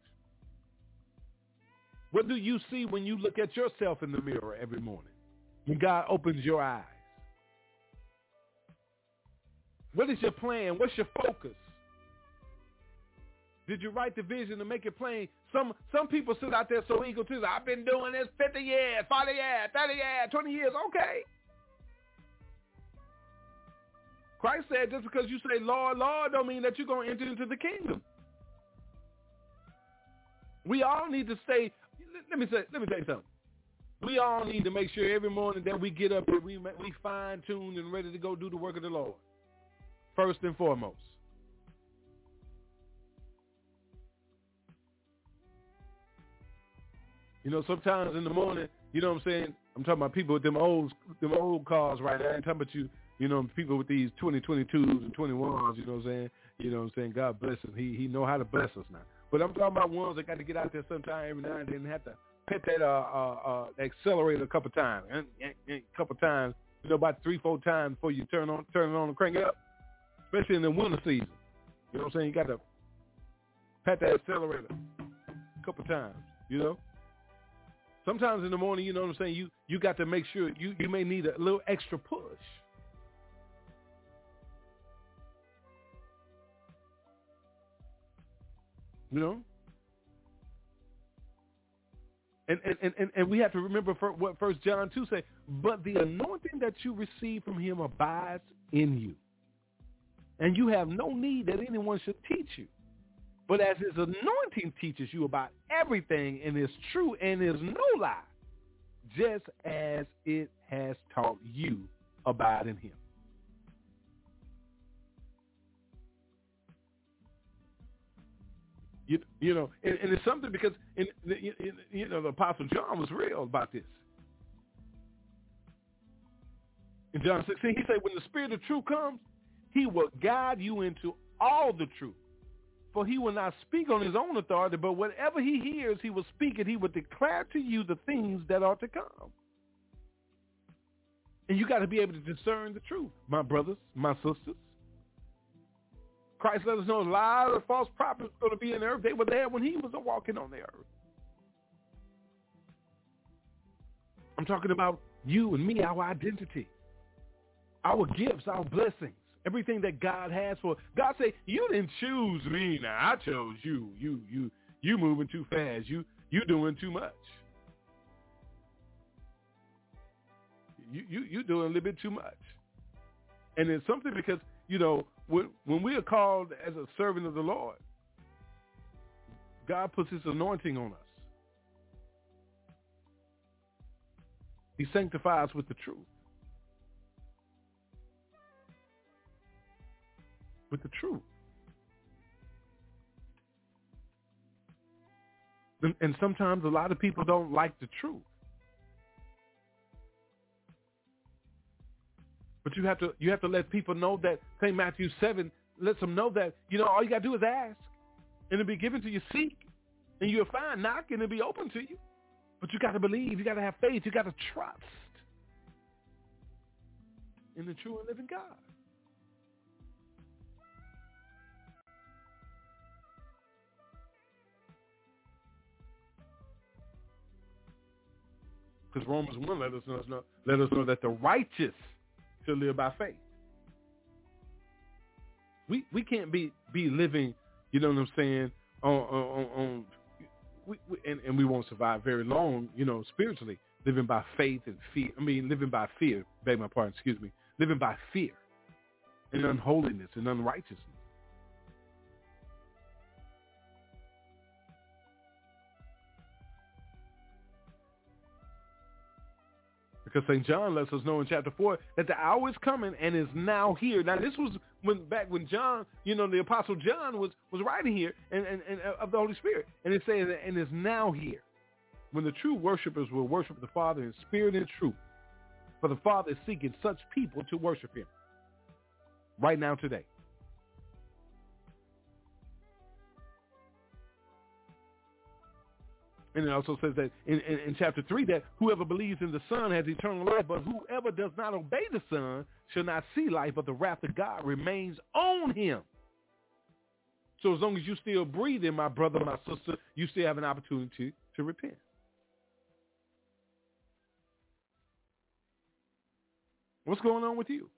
What do you see when you look at yourself in the mirror every morning? When God opens your eyes? What is your plan? What's your focus? Did you write the vision to make it plain? Some some people sit out there so egotistic. I've been doing this 50 years, 40 years, 30 years, 20 years. Okay. Christ said just because you say Lord, Lord don't mean that you're going to enter into the kingdom. We all need to stay. Let me say. Let me tell you something. We all need to make sure every morning that we get up and we we fine tuned and ready to go do the work of the Lord first and foremost. You know, sometimes in the morning, you know what I'm saying? I'm talking about people with them old them old cars right now. I ain't talking about you, you know, people with these 2022s and 21s, you know what I'm saying? You know what I'm saying? God bless us. He he know how to bless us now. But I'm talking about ones that got to get out there sometime every now and then and have to pet that uh, uh, uh, accelerator a couple times, a couple times, you know, about three, four times before you turn on, turn it on and crank it up especially in the winter season. You know what I'm saying? You got to pat that accelerator a couple times, you know? Sometimes in the morning, you know what I'm saying, you, you got to make sure you, you may need a little extra push. You know? And, and, and, and we have to remember what First John 2 say, but the anointing that you receive from him abides in you and you have no need that anyone should teach you. But as his anointing teaches you about everything and is true and is no lie, just as it has taught you, abide in him. You, you know, and, and it's something because in, in, you know the Apostle John was real about this. In John 16, he said, when the Spirit of truth comes, he will guide you into all the truth. For he will not speak on his own authority, but whatever he hears, he will speak it. he will declare to you the things that are to come. And you got to be able to discern the truth, my brothers, my sisters. Christ let us know a lot of false prophets are going to be in the earth. They were there when he was walking on the earth. I'm talking about you and me, our identity, our gifts, our blessings everything that God has for. God say, you didn't choose me now. I chose you. You, you, you moving too fast. You, you doing too much. You, you, you doing a little bit too much. And it's something because, you know, when, when we are called as a servant of the Lord, God puts his anointing on us. He sanctifies with the truth. With the truth. And, sometimes a lot of people don't like the truth. But you have to you have to let people know that St. Matthew seven lets them know that, you know, all you gotta do is ask. And it'll be given to you seek. And you'll find knock and it'll be open to you. But you got to believe. You got to have faith. You got to trust in the true and living God. Because Romans 1 let us know, let us know that the righteous shall live by faith. We we can't be be living, you know what I'm saying, on on, on we, we, and, and we won't survive very long, you know, spiritually, living by faith and fear. I mean, living by fear, beg my pardon, excuse me, living by fear and unholiness and unrighteousness. Because St. John lets us know in chapter 4 that the hour is coming and is now here. Now this was when back when John, you know, the Apostle John was, was writing here and, and, and uh, of the Holy Spirit. And it says, and is now here. When the true worshipers will worship the Father in spirit and truth. For the Father is seeking such people to worship him. Right now today. And it also says that in, in, in, chapter 3 that whoever believes in the Son has eternal life, but whoever does not obey the Son shall not see life, but the wrath of God remains on him. So as long as you still breathing, my brother, my sister, you still have an opportunity to repent. What's going on with you?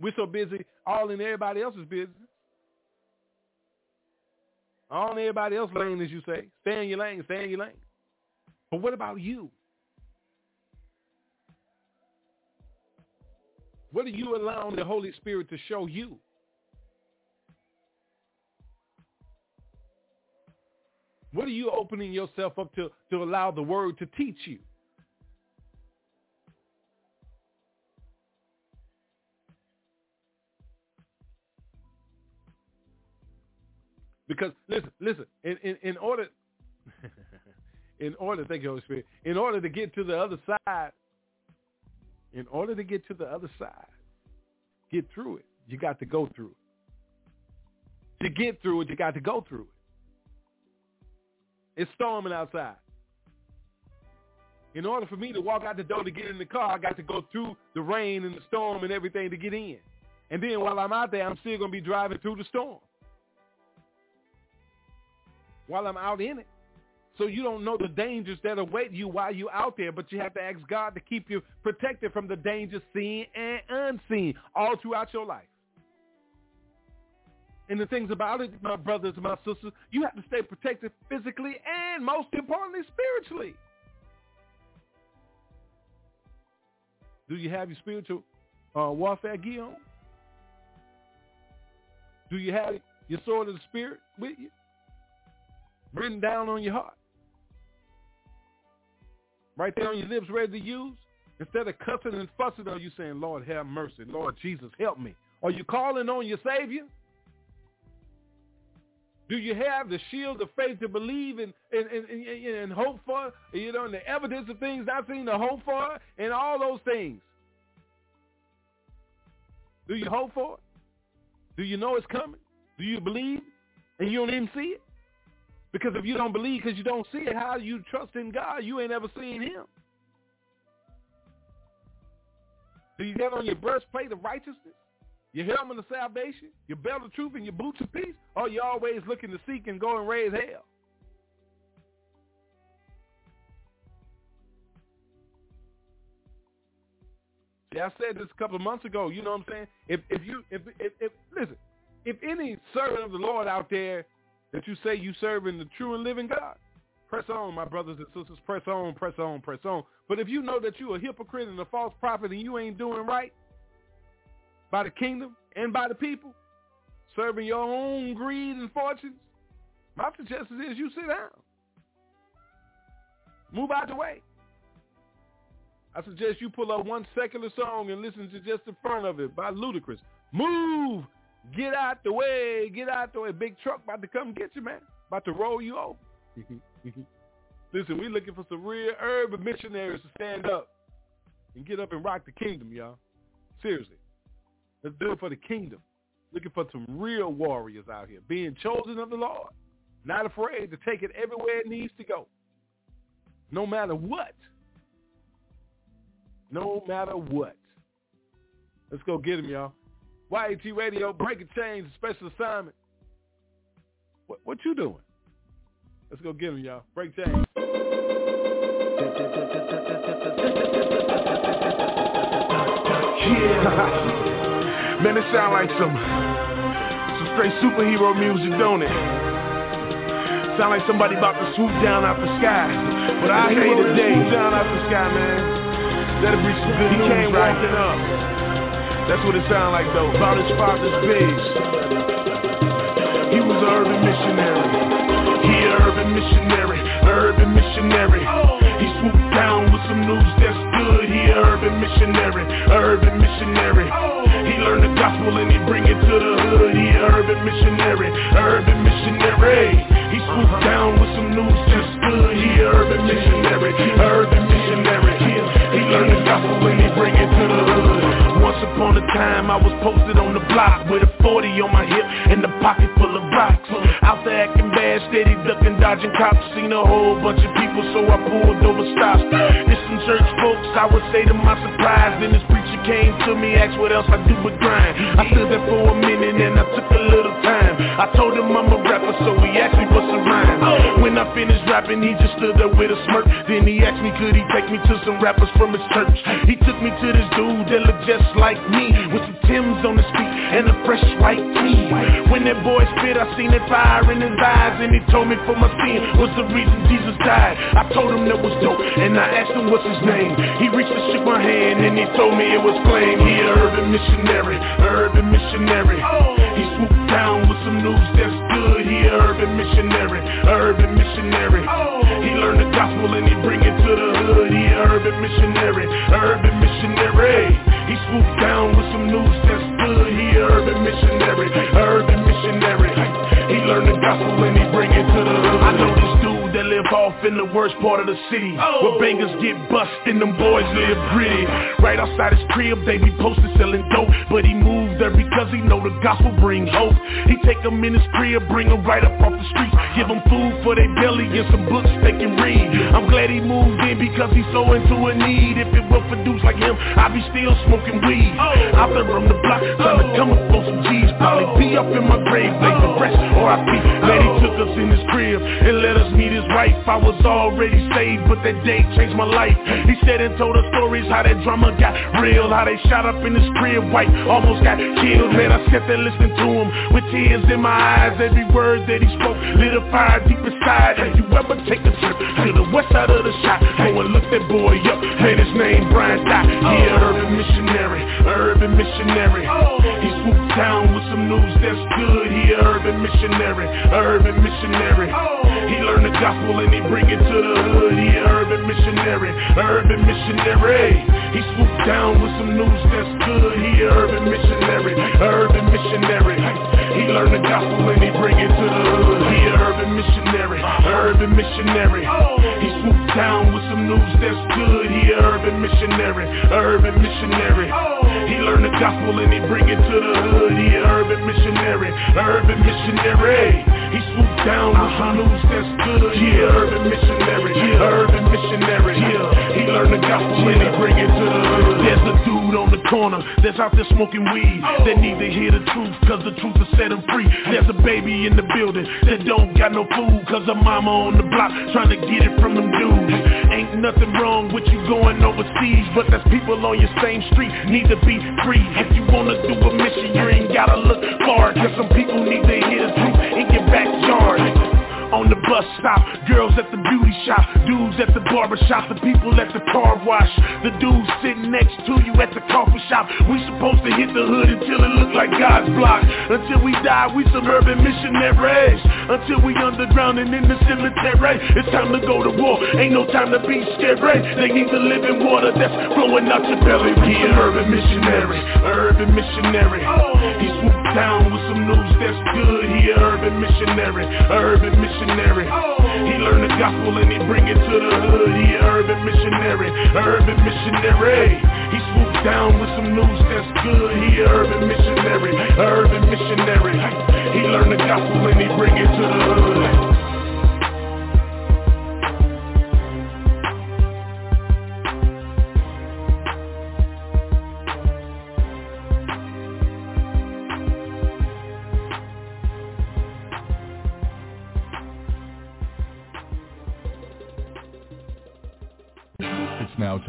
We're so busy all in everybody else's business. All everybody else lane, as you say. Stay in your lane, stay in your lane. But what about you? What are you allowing the Holy Spirit to show you? What are you opening yourself up to to allow the word to teach you? Because listen, listen, in, in, in order in order, thank you, Holy Spirit, in order to get to the other side, in order to get to the other side, get through it, you got to go through it. To get through it, you got to go through it. It's storming outside. In order for me to walk out the door to get in the car, I got to go through the rain and the storm and everything to get in. And then while I'm out there, I'm still going to be driving through the storm while I'm out in it. So you don't know the dangers that await you while you're out there, but you have to ask God to keep you protected from the dangers seen and unseen all throughout your life. And the things about it, my brothers and my sisters, you have to stay protected physically and most importantly, spiritually. Do you have your spiritual uh, warfare gear on? Do you have your sword of the spirit with you? Written down on your heart. Right there on your lips, ready to use. Instead of cussing and fussing, are you saying, Lord, have mercy. Lord Jesus, help me. Are you calling on your Savior? Do you have the shield of faith to believe and, and, and, and, hope for, you know, and the evidence of things not seen to hope for, and all those things? Do you hope for it? Do you know it's coming? Do you believe and you don't even see it? Because if you don't believe because you don't see it, how you trust in God? You ain't ever seen him. Do you get on your breastplate of righteousness, your helmet of salvation, your belt of truth, and your boots of peace? Or you always looking to seek and go and raise hell? I said this a couple of months ago. You know what I'm saying? If if you if if, if listen, if any servant of the Lord out there that you say you serve in the true and living God. Press on, my brothers and sisters. Press on, press on, press on. But if you know that you're a hypocrite and a false prophet and you ain't doing right by the kingdom and by the people, serving your own greed and fortunes, my suggestion is you sit down. Move out the way. I suggest you pull up one secular song and listen to just the front of it by Ludacris. Move Get out the way. Get out the way. Big truck about to come get you, man. About to roll you over. Listen, we looking for some real urban missionaries to stand up and get up and rock the kingdom, y'all. Seriously. Let's do it for the kingdom. Looking for some real warriors out here, being chosen of the Lord. Not afraid to take it everywhere it needs to go. No matter what. No matter what. Let's go get him, y'all. YAT Radio, Breaking Chains, special assignment. What, what you doing? Let's go get him, y'all. Break chains. Yeah. Man, it sound like some some straight superhero music, don't it? Sound like somebody about to swoop down out the sky. But I say today, swoop down out the sky, man. That'll be some good he news, came right? up. That's what it sound like though. About his father's base. He was an urban missionary. He an urban missionary, urban missionary. He swooped down with some news urban missionary, urban missionary. He learned the gospel and he bring it to the hood. He an urban missionary, urban missionary. He swooped down with some news just good. He an urban missionary, urban missionary. He learned the gospel and he bring it to the hood. Once upon a time I was posted on the block with a 40 on my hip and a pocket full of rocks. Out there acting bad, steady ducking, dodging cops. Seen a whole bunch of people, so I pulled over stops. There's some church folks, I would say to my surprise. Then this preacher came to me, asked what else I do but grind. I stood there for a minute and I took a little time. I told him I'm a rapper, so he asked me what's a rhyme. When I finished rapping, he just stood there with a smirk. Then he asked me, could he take me to some rappers from his church? He took me to this dude that looked just like me, with some Timbs on his feet and a fresh white tee. When that boy spit, I seen that fire in his eyes, and he told me for my sin was the reason Jesus died. I told him that was dope, and I asked him what's his name. He reached and shook my hand, and he told me it was Flame. He an urban missionary, urban missionary. He swooped down with some news that's good. He an urban missionary, urban missionary. He learned the gospel and he bring it to the hood. He an urban missionary, urban missionary. He swooped down with some news that's good. He an urban missionary, urban missionary. He learned the gospel and he live off in the worst part of the city. Where bangers get bust and them boys live gritty. Right outside his crib they be posted selling dope. But he moved there because he know the gospel bring hope. He take them in his crib, bring them right up off the streets Give them food for their belly and some books they can read. I'm glad he moved in because he's so into a need. If it were for dudes like him, I'd be still smoking weed. Out there on the block trying to come up on some G's Probably be up in my grave, late the rest, R.I.P. Glad he took us in his crib and let us meet his wife. I was already saved, but that day changed my life. He said and told us stories how that drama got real How they shot up in his crib, white almost got killed Man, I sat there listening to him with tears in my eyes. Every word that he spoke lit a fire deep inside. Have you ever take a trip to the west side of the shot? Go and look that boy up, man, his name Brian Dot He an urban missionary, urban missionary. He swooped down with some news that's good He an urban missionary, urban missionary He learned the gospel and he bring it to the hood. He an urban missionary, urban missionary. He swooped down with some news that's good. He an urban missionary, urban missionary. He learned the gospel and he bring it to the hood. He an urban missionary, urban missionary. He swooped down with some news that's good. He an urban missionary, urban missionary. He learned the gospel and he bring it to the hood. He an urban missionary, urban missionary. He swooped down with some news that's good. Yeah, urban missionary, yeah, urban missionary. Yeah, he learned the gospel and he bring it to the hood. There's a dude on the corner that's out there smoking weed They need to hear the truth cause the truth will set free. There's a baby in the building that don't got no food cause her mama on the block trying to get it from them dudes. Ain't nothing wrong with you going overseas, but there's people on your same street need to be free. If you wanna do a mission, you ain't gotta look far cause some people need to hear the truth in your backyard on the bus stop, girls at the beauty shop, dudes at the barber shop, the people at the car wash, the dudes sitting next to you at the coffee shop. We supposed to hit the hood until it look like God's block. Until we die, we suburban missionaries. Until we underground and in the cemetery. It's time to go to war. Ain't no time to be scared. They need the living water that's flowing out your belly. He an urban missionary, urban missionary. He swooped down with some news that's good. He an urban missionary, urban missionary missionary. He learned the gospel and he bring it to the hood. He an urban missionary, urban missionary. He swooped down with some news that's good. He an urban missionary, urban missionary. He learned the gospel and he bring it to the hood.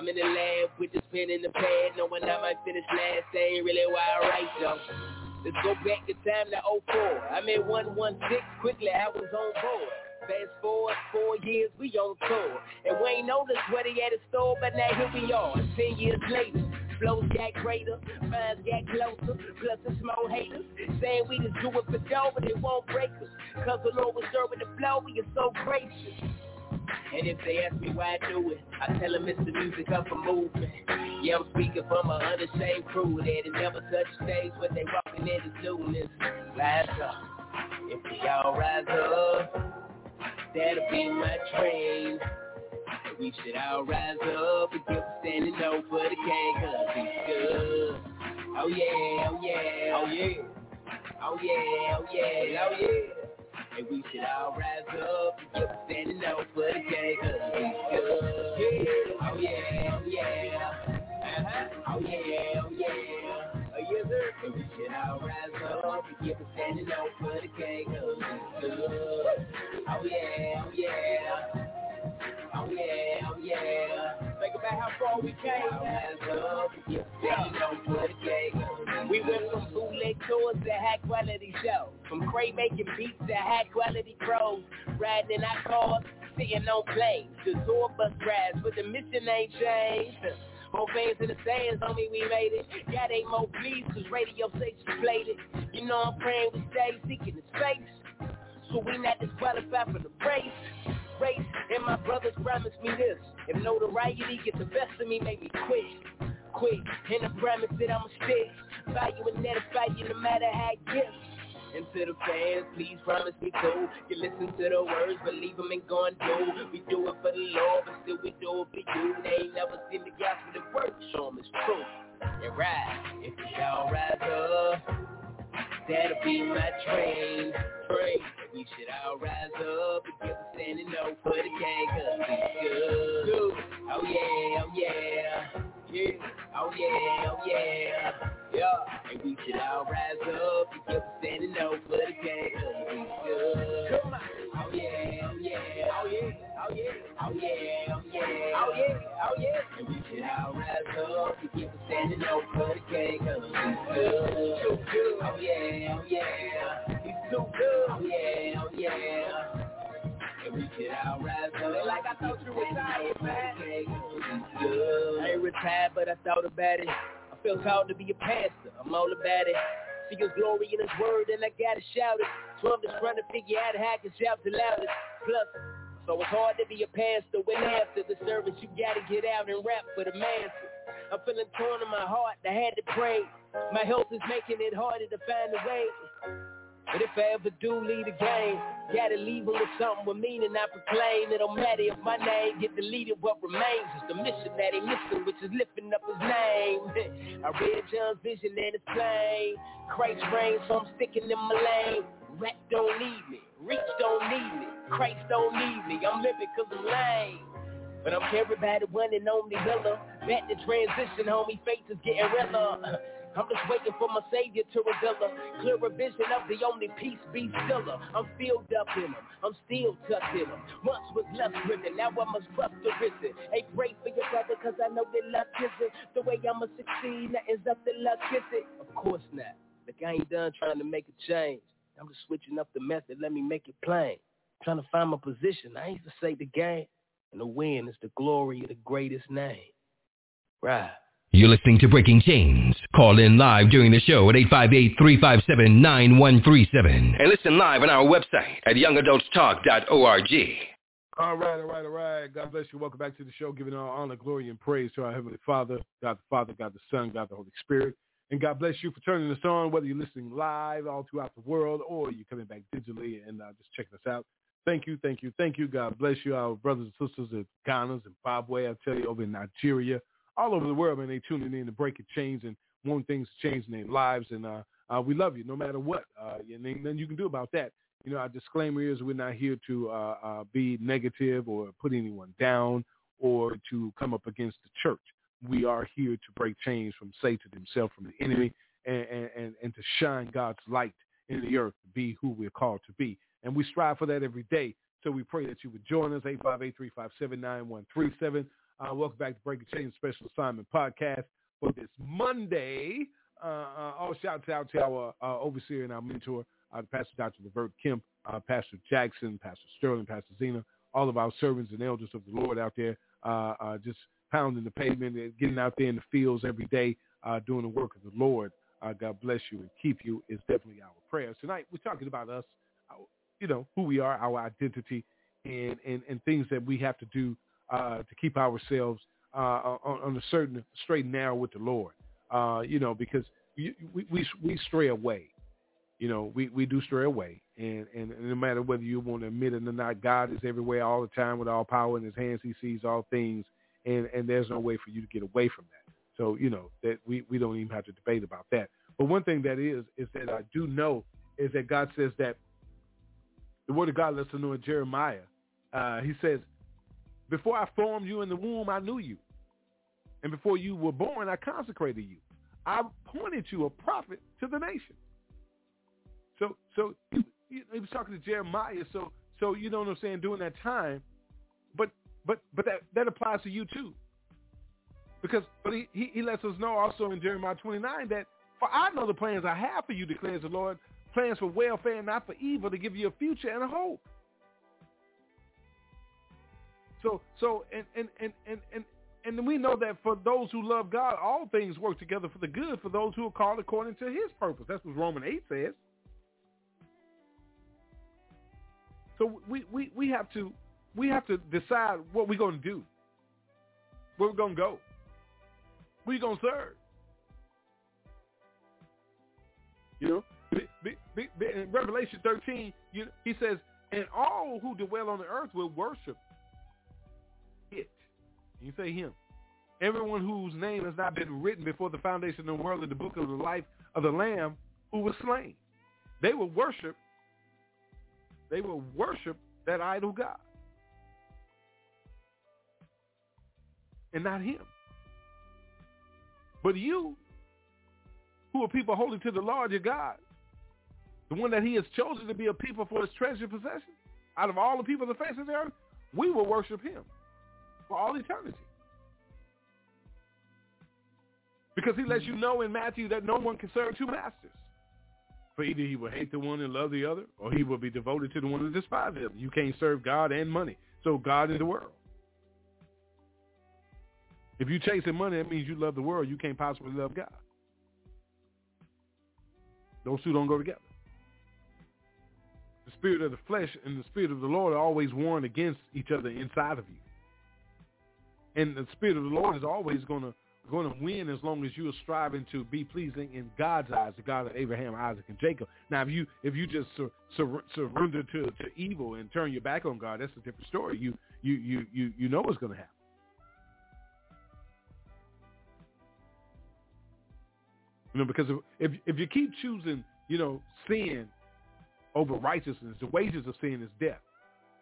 I'm in the lab with the pen in the pad, knowing I might finish last. That ain't really why I write, though. Let's go back to time to 04. I'm at 116, quickly I was on board. Fast forward four years, we on tour. And we ain't noticed what he had in store, but now here we are, 10 years later. Flows got greater, minds got closer, plus the small haters. Saying we just do it for dough, but it won't break us. Cause the Lord was serving the flow, we are so gracious. And if they ask me why I do it, I tell them it's the music of a movement. Yeah, I'm speaking from a unashamed crew that has never touched stage when they walking into doing this. Rise up. If we all rise up, that'll be my train. We should all rise up and give a standing over the king cause he's good. Oh yeah, oh yeah, oh yeah. Oh yeah, oh yeah, oh yeah. And we should all rise up and a standing over the king cause he's good. Yeah, oh yeah, oh yeah. Uh-huh. Oh yeah, oh yeah. Oh yes sir. And we should all rise up and a standing over the king cause he's good. Oh yeah, oh yeah. Oh yeah, oh yeah. Think about how far we came. We went from bootleg tours to high quality shows. From Cray making beats to high quality pros. Riding in our cars, sitting on planes. The tour bus rides, but the mission ain't changed. More fans in the stands, homie, we made it. Got eight more please, cause radio stations played it. You know I'm praying we stay seeking the space. So we not disqualified for the race. Race, and my brothers promised me this. If notoriety get the best of me, make me quit. Quit, and I promise that I'ma stick. Value and edify you no matter how it gets. And to the fans, please promise me too. You listen to the words, believe them and going through. We do it for the Lord, but still we do it for you. They ain't never seen the gospel that work, show them it's true. And ride, if we all rise up, that'll be my train. Train. We should all rise up and give a standing up for the gang, cause we good. Oh yeah, oh yeah. Yeah, oh yeah, oh yeah. Yeah, and we should all rise up and give a standing up for the gang, cause we good. Come on. Oh yeah, oh yeah, oh yeah, oh yeah, oh yeah, oh yeah, oh yeah, oh yeah. And we should all rise up and a standing up for the gang, cause we good. Too good. Oh yeah, oh yeah. He's too good. Oh yeah, oh yeah. And we should all rise up. Like I thought you retired, man. It's good. I ain't retired, but I thought about it. I feel called to be a pastor. I'm all about it. See his glory in his word, and I gotta shout it. So I'm just trying to figure out how I can shout the loudest. Plus, so it's hard to be a pastor when after the service you gotta get out and rap for the masses. I'm feeling torn in my heart, I had to pray. My health is making it harder to find a way. But if I ever do lead a game, gotta leave them with something with meaning I proclaim. It don't matter if my name get deleted, what remains is the mission that he missing, which is lifting up his name. I read John's vision and it's plain. Christ reigns, so I'm sticking in my lane. Rap don't need me, reach don't need me, Christ don't need me. I'm living cause I'm lame. But I'm the one and only Willa. Back to transition, homie, faith is getting realer. I'm just waiting for my savior to reveal a clearer vision of the only peace be stiller. I'm filled up in him, I'm still tucked in him. Once was left driven, now I must bust the risen. Hey, pray for your brother, cause I know that luck isn't the way I'ma succeed. Nothing's up to luck, is it? Of course not. Like I ain't done trying to make a change. I'm just switching up the method, let me make it plain. Trying to find my position. I ain't to say the game. And the win is the glory of the greatest name. Right. You're listening to Breaking Chains. Call in live during the show at 858-357-9137. And listen live on our website at youngadultstalk.org. All right, all right, all right. God bless you. Welcome back to the show, giving all honor, glory, and praise to our Heavenly Father, God the Father, God the Son, God the Holy Spirit. And God bless you for turning us on, whether you're listening live all throughout the world or you're coming back digitally and uh, just checking us out. Thank you, thank you, thank you. God bless you, our brothers and sisters in Ghana, Zimbabwe, I tell you, over in Nigeria, all over the world, man. They tuning in to break chains and want things to change in their lives. And uh, uh, we love you no matter what. Uh, and nothing you can do about that. You know, our disclaimer is we're not here to uh, uh, be negative or put anyone down or to come up against the church. We are here to break chains from Satan himself, from the enemy, and, and, and to shine God's light in the earth, to be who we're called to be. And we strive for that every day. So we pray that you would join us, 858-357-9137. Uh, welcome back to Breaking Chains Special Assignment Podcast for this Monday. Uh, uh, all shouts out to our uh, overseer and our mentor, uh, Pastor Dr. Levert Kemp, uh, Pastor Jackson, Pastor Sterling, Pastor Zena, all of our servants and elders of the Lord out there, uh, just pounding the pavement, and getting out there in the fields every day, doing the work of the Lord. God bless you and keep you is definitely our prayer. Tonight we're talking about us, our, you know, who we are, our identity, and, and, and things that we have to do uh, to keep ourselves uh, on, on a certain straight and narrow with the Lord. Uh, you know, because we, we, we stray away. You know, we, we do stray away. And, and, no matter whether you want to admit it or not, God is everywhere all the time with all power in his hands. He sees all things. And, and there's no way for you to get away from that. So, you know, that we, we don't even have to debate about that. But one thing that is, is that I do know is that God says that the word of God lets us know in Jeremiah. Uh, he says, before I formed you in the womb, I knew you. And before you were born, I consecrated you. I appointed you a prophet to the nation. So, so he, he was talking to Jeremiah. So, so you know what I'm saying? During that time, but but but that that applies to you too. Because but he, he, he lets us know also in Jeremiah 29 that for I know the plans I have for you, declares the Lord, plans for welfare not for evil, to give you a future and a hope. So so and and and and and, and we know that for those who love God, all things work together for the good for those who are called according to his purpose. That's what Romans 8 says. So we, we, we have to we have to decide what we're going to do, where we're going to go, who you going to serve. You know, in Revelation 13, you, he says, and all who dwell on the earth will worship it. You say him. Everyone whose name has not been written before the foundation of the world in the book of the life of the Lamb who was slain. They will worship they will worship that idol God. And not him. But you, who are people holy to the Lord your God, the one that he has chosen to be a people for his treasured possession, out of all the people of the face of the earth, we will worship him for all eternity. Because he lets you know in Matthew that no one can serve two masters. For either he will hate the one and love the other, or he will be devoted to the one and despise other. You can't serve God and money. So God is the world. If you're chasing money, that means you love the world. You can't possibly love God. Those two don't go together. Spirit of the flesh and the spirit of the Lord are always warring against each other inside of you. And the spirit of the Lord is always going to going to win as long as you are striving to be pleasing in God's eyes, the God of Abraham, Isaac, and Jacob. Now, if you if you just sur- sur- surrender to, to evil and turn your back on God, that's a different story. You you you you you know what's going to happen. You know, because if if you keep choosing, you know, sin over righteousness, the wages of sin is death.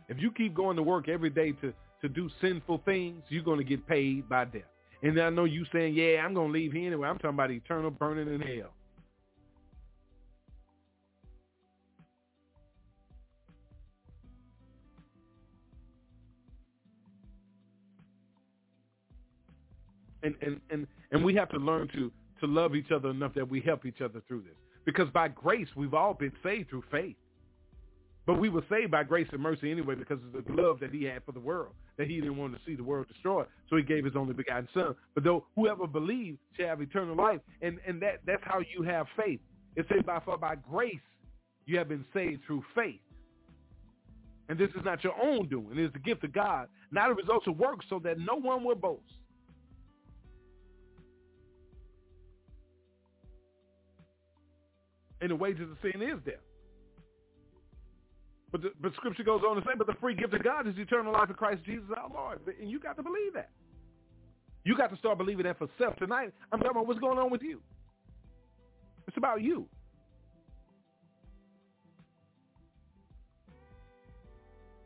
If you keep going to work every day to to do sinful things, you're going to get paid by death. And I know you saying, yeah, I'm going to leave here anyway. I'm talking about eternal burning in hell. And, and, and, and we have to learn to, to love each other enough that we help each other through this. Because by grace, we've all been saved through faith. But we were saved by grace and mercy anyway because of the love that he had for the world, that he didn't want to see the world destroyed. So he gave his only begotten son. But though whoever believes shall have eternal life. And, and that, that's how you have faith. It says by, by grace you have been saved through faith. And this is not your own doing. It is the gift of God, not a result of work, so that no one will boast. And the wages of sin is death. But the, but Scripture goes on to say, but the free gift of God is eternal life in Christ Jesus our Lord. And you got to believe that. You got to start believing that for self. Tonight, I'm talking about what's going on with you. It's about you.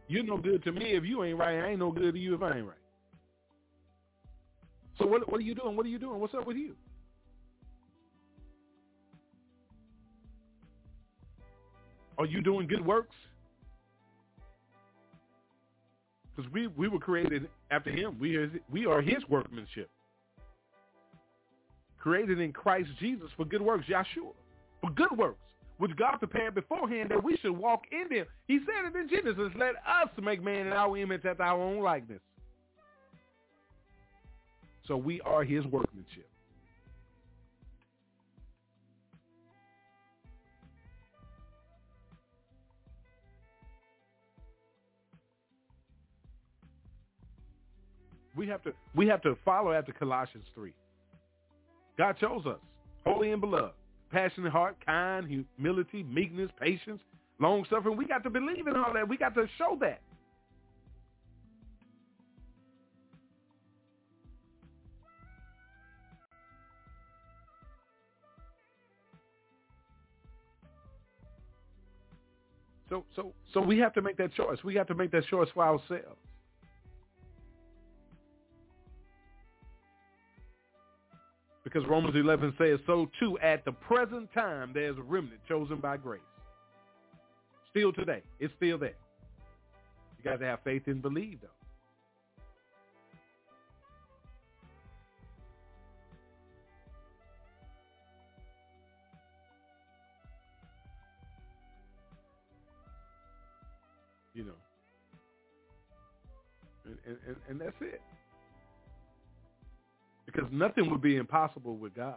You're no good to me if you ain't right. I ain't no good to you if I ain't right. So what, what are you doing? What are you doing? What's up with you? Are you doing good works? Because we, we were created after him. We are, we are his workmanship. Created in Christ Jesus for good works, Yahshua. For good works, which God prepared beforehand that we should walk in them. He said it in Genesis, let us make man in our image after our own likeness. So we are his workmanship. We have to we have to follow after Colossians 3. God chose us, holy and beloved, passionate heart, kind, humility, meekness, patience, long suffering. We got to believe in all that. We got to show that. So so so we have to make that choice. We have to make that choice for ourselves. Because Romans 11 says, so too at the present time there's a remnant chosen by grace. Still today. It's still there. You got to have faith and believe, though. You know. And, and, and that's it. Because nothing would be impossible with God.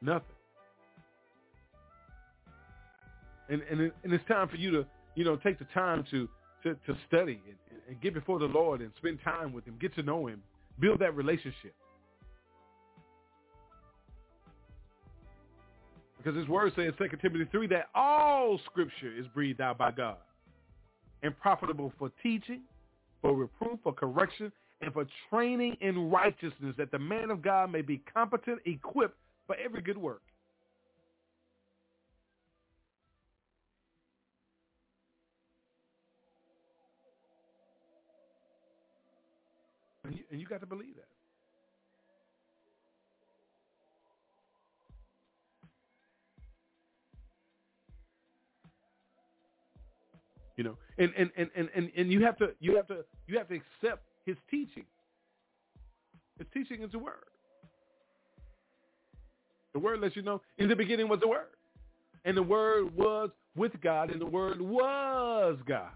Nothing. And and, it, and it's time for you to, you know, take the time to to, to study and, and get before the Lord and spend time with him, get to know him, build that relationship. Because his word says, 2 Timothy 3, that all scripture is breathed out by God and profitable for teaching, for reproof, for correction, and for training in righteousness, that the man of God may be competent, equipped for every good work. And you, and you got to believe that. You know, and, and, and, and, and, and you have to you have to you have to accept his teaching. His teaching is the word. The word lets you know in the beginning was the word. And the word was with God, and the word was God.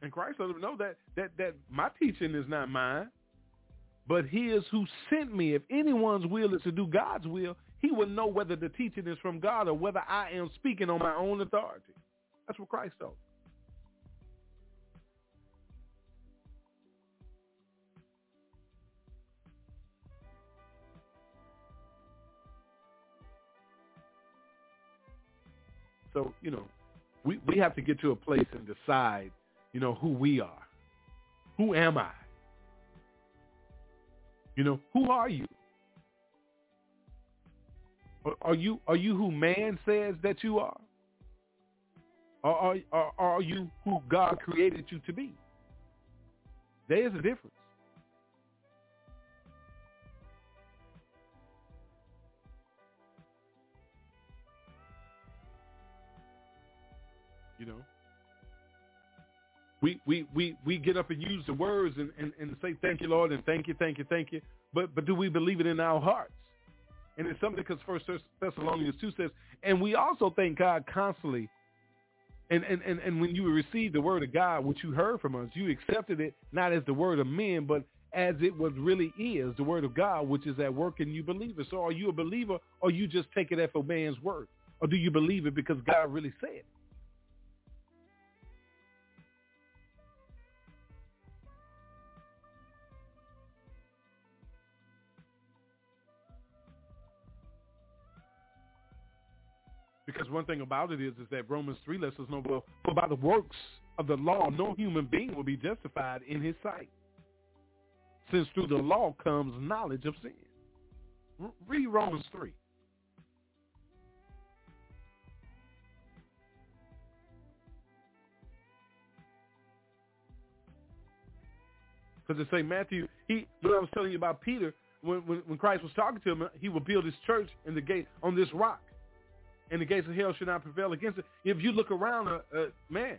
And Christ let them know that that that my teaching is not mine, but his who sent me. If anyone's will is to do God's will, he will know whether the teaching is from God or whether I am speaking on my own authority. That's what Christ told. So, you know, we, we have to get to a place and decide, you know, who we are. Who am I? You know, who are you? Are you are you who man says that you are? Or are, are, are you who God created you to be? There is a difference. You know, we we we we get up and use the words and, and, and say thank you, Lord, and thank you, thank you, thank you. But but do we believe it in our hearts? And it's something because First Thessalonians 2 says, and we also thank God constantly. And, and, and, and when you receive the word of God, which you heard from us, you accepted it not as the word of men, but as it was really is, the word of God, which is at work and you believe it. So are you a believer or you just take it at for man's word? Or do you believe it because God really said it? Because one thing about it is, is that Romans 3 lets us know, well, for by the works of the law, no human being will be justified in his sight. Since through the law comes knowledge of sin. Read Romans 3. Because it say Matthew, he, know, I was telling you about Peter, when, when, when Christ was talking to him, he would build his church in the gate on this rock and the gates of hell should not prevail against it. If you look around, uh, uh, man,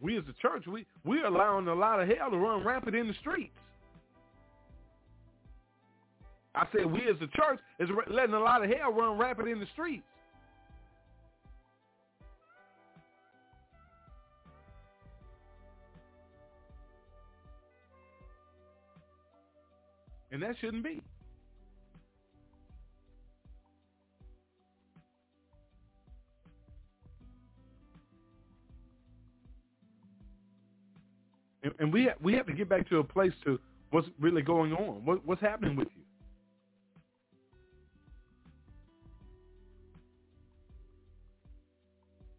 we as a church, we we're allowing a lot of hell to run rampant in the streets. I said we as a church is letting a lot of hell run rampant in the streets. And that shouldn't be. And, and we we have to get back to a place to what's really going on. What, what's happening with you?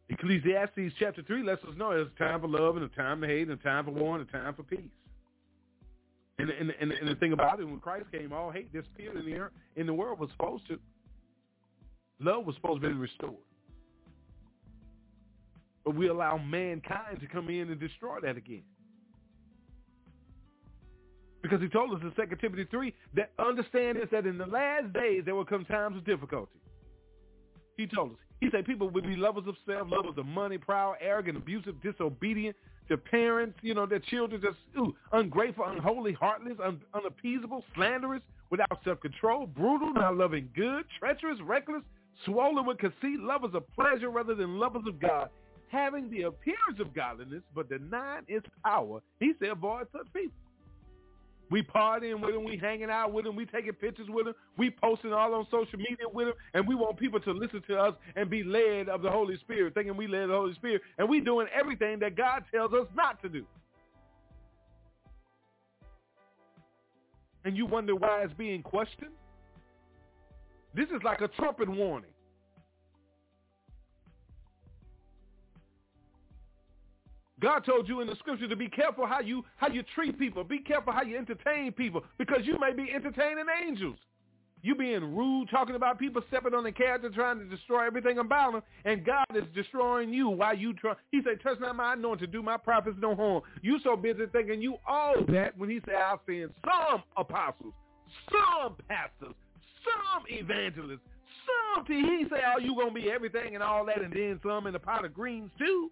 Ecclesiastes chapter 3 lets us know there's a time for love and a time to hate and a time for war and a time for peace. And, and, and, and the thing about it, when Christ came, all hate disappeared in the, earth, in the world was supposed to. Love was supposed to be restored. But we allow mankind to come in and destroy that again. Because he told us in 2 Timothy 3 that understand this, that in the last days there will come times of difficulty. He told us. He said people would be lovers of self, lovers of money, proud, arrogant, abusive, disobedient to parents, you know, their children just ooh, ungrateful, unholy, heartless, un- unappeasable, slanderous, without self-control, brutal, not loving good, treacherous, reckless, swollen with conceit, lovers of pleasure rather than lovers of God, having the appearance of godliness but denying its power. He said, avoid such people. We partying with them, we hanging out with them, we taking pictures with them, we posting all on social media with them, and we want people to listen to us and be led of the Holy Spirit, thinking we led the Holy Spirit, and we doing everything that God tells us not to do. And you wonder why it's being questioned? This is like a trumpet warning. God told you in the scripture to be careful how you how you treat people. Be careful how you entertain people because you may be entertaining angels. You being rude, talking about people stepping on the character, trying to destroy everything about them, and God is destroying you while you try. He said, touch not my anointing, do my prophets no harm. You so busy thinking you all that when he said, I'll send some apostles, some pastors, some evangelists, some he said, oh, you to be everything and all that and then some in a pot of greens too.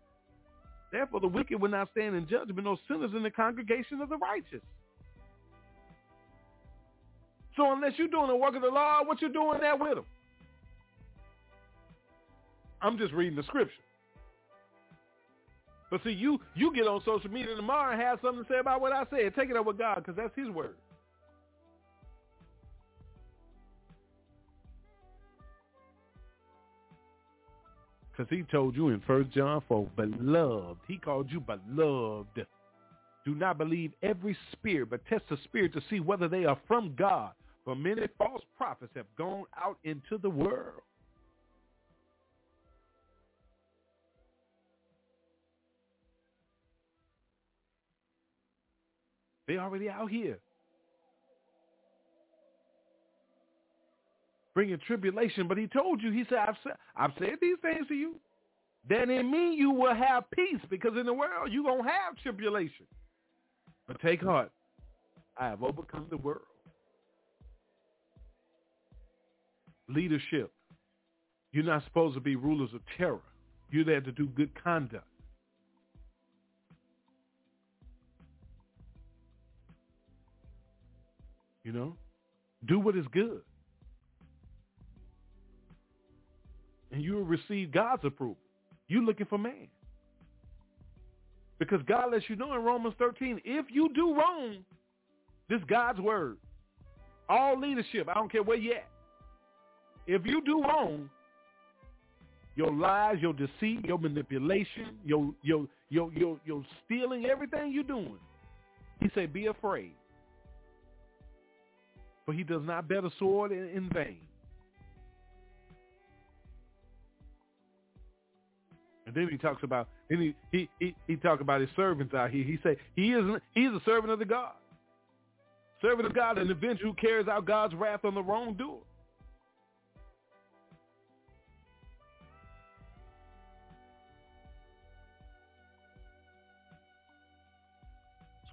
Therefore, the wicked will not stand in judgment, nor sinners in the congregation of the righteous. So unless you're doing the work of the law, what you doing there with them? I'm just reading the scripture. But see, you you get on social media tomorrow and have something to say about what I said. Take it up with God because that's his word. Because he told you in First John 4, beloved. He called you beloved. Do not believe every spirit, but test the spirit to see whether they are from God. For many false prophets have gone out into the world. They already out here. Bringing tribulation. But he told you, he said, I've said, I've said these things to you. Then in me you will have peace because in the world you're going to have tribulation. But take heart. I have overcome the world. Leadership. You're not supposed to be rulers of terror. You're there to do good conduct. You know? Do what is good. And you will receive God's approval. You're looking for man. Because God lets you know in Romans 13, if you do wrong, this God's word. All leadership, I don't care where you at. If you do wrong, your lies, your deceit, your manipulation, your your your your your stealing, everything you're doing. He said, be afraid. For he does not bear the sword in, in vain. And then he talks about then he he he, he about his servants out here. He say he is he is a servant of the God. Servant of God, an avenger who carries out God's wrath on the wrongdoer.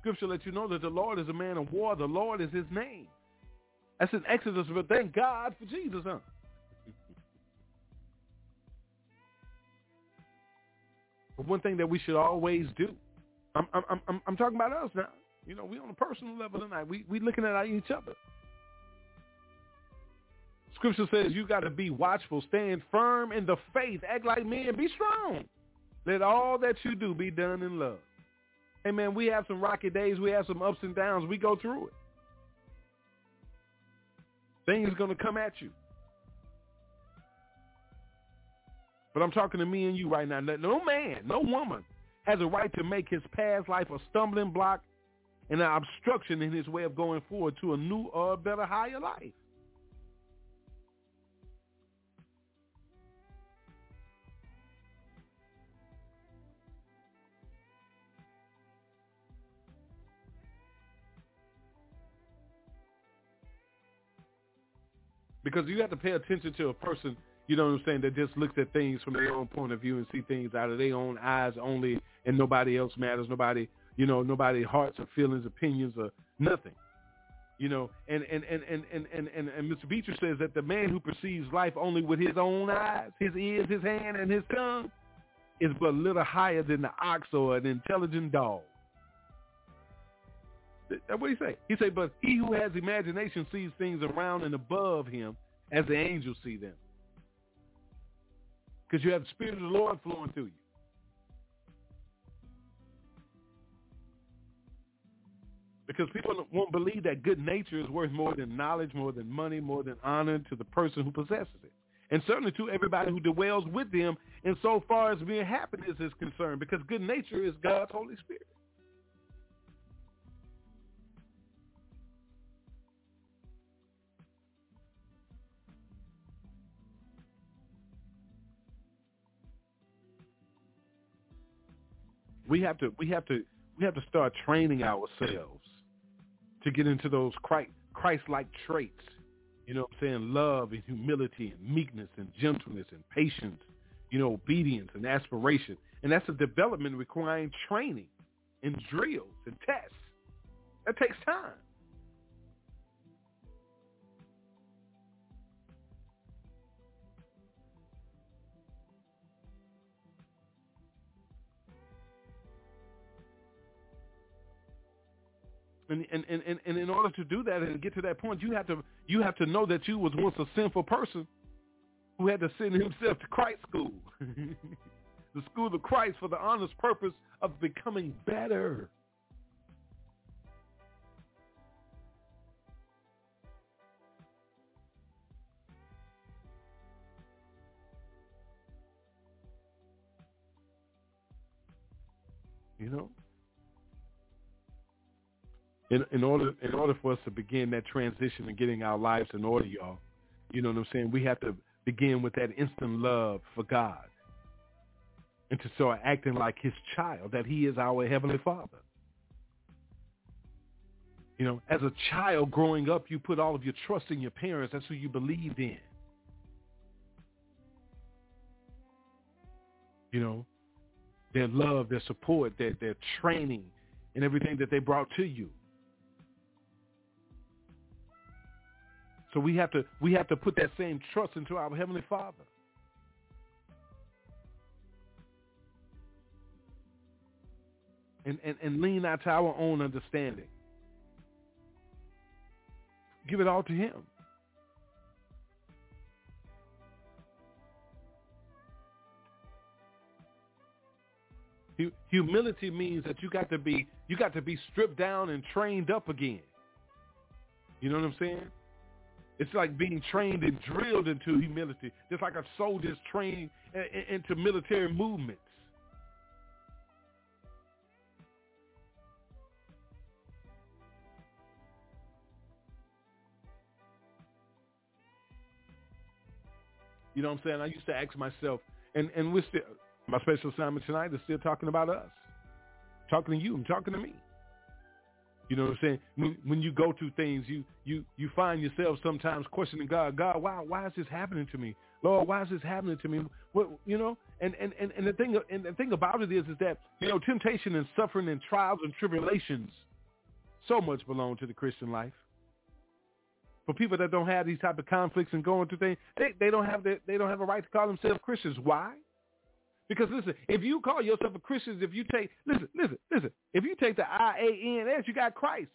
Scripture lets you know that the Lord is a man of war. The Lord is his name. That's in Exodus, but thank God for Jesus, huh? But one thing that we should always do, I'm, I'm, I'm, I'm talking about us now. You know, we on a personal level tonight. We we looking at each other. Scripture says you got to be watchful, stand firm in the faith, act like men, be strong. Let all that you do be done in love. Hey man, we have some rocky days, we have some ups and downs. We go through it. Things going to come at you. But I'm talking to me and you right now. No man, no woman has a right to make his past life a stumbling block and an obstruction in his way of going forward to a new or better, higher life. Because you have to pay attention to a person, you know what I'm saying, that just looks at things from their own point of view and see things out of their own eyes only and nobody else matters. Nobody you know, nobody hearts or feelings, opinions or nothing. You know, and and and and and and, and, and Mr. Beecher says that the man who perceives life only with his own eyes, his ears, his hand, and his tongue, is but little higher than the ox or an intelligent dog. That's what he say. He say, but he who has imagination sees things around and above him as the angels see them. Because you have the Spirit of the Lord flowing through you. Because people won't believe that good nature is worth more than knowledge, more than money, more than honor to the person who possesses it. And certainly to everybody who dwells with them insofar as being happiness is concerned, because good nature is God's Holy Spirit. We have to we have to we have to start training ourselves to get into those Christ-like traits. You know what I'm saying? Love and humility and meekness and gentleness and patience, you know, obedience and aspiration. And that's a development requiring training and drills and tests. That takes time. And, and, and, and in order to do that and get to that point, you have to you have to know that you was once a sinful person who had to send himself to Christ school, the school of Christ for the honest purpose of becoming better. You know? In, in order in order for us to begin that transition and getting our lives in order, y'all, you know what I'm saying? We have to begin with that instant love for God and to start acting like his child, that he is our heavenly father. You know, as a child growing up, you put all of your trust in your parents. That's who you believed in. You know, their love, their support, their, their training, and everything that they brought to you. So we have to we have to put that same trust into our heavenly Father. And, and, and lean not to our own understanding. Give it all to him. Humility means that you got to be you got to be stripped down and trained up again. You know what I'm saying? It's like being trained and drilled into humility, just like a soldier's trained into military movements. You know what I'm saying? I used to ask myself, and, and we're still, my special assignment tonight is still talking about us. Talking to you, I'm talking to me. You know what I'm saying? When, when you go through things, you you you find yourself sometimes questioning God. God, why why is this happening to me? Lord, why is this happening to me? What you know? And and and, and the thing and the thing about it is is that you know temptation and suffering and trials and tribulations so much belong to the Christian life. For people that don't have these type of conflicts and going through things, they, they don't have the, they don't have a right to call themselves Christians. Why? Because listen, if you call yourself a Christian, if you take listen, listen, listen, if you take the I A N S, you got Christ.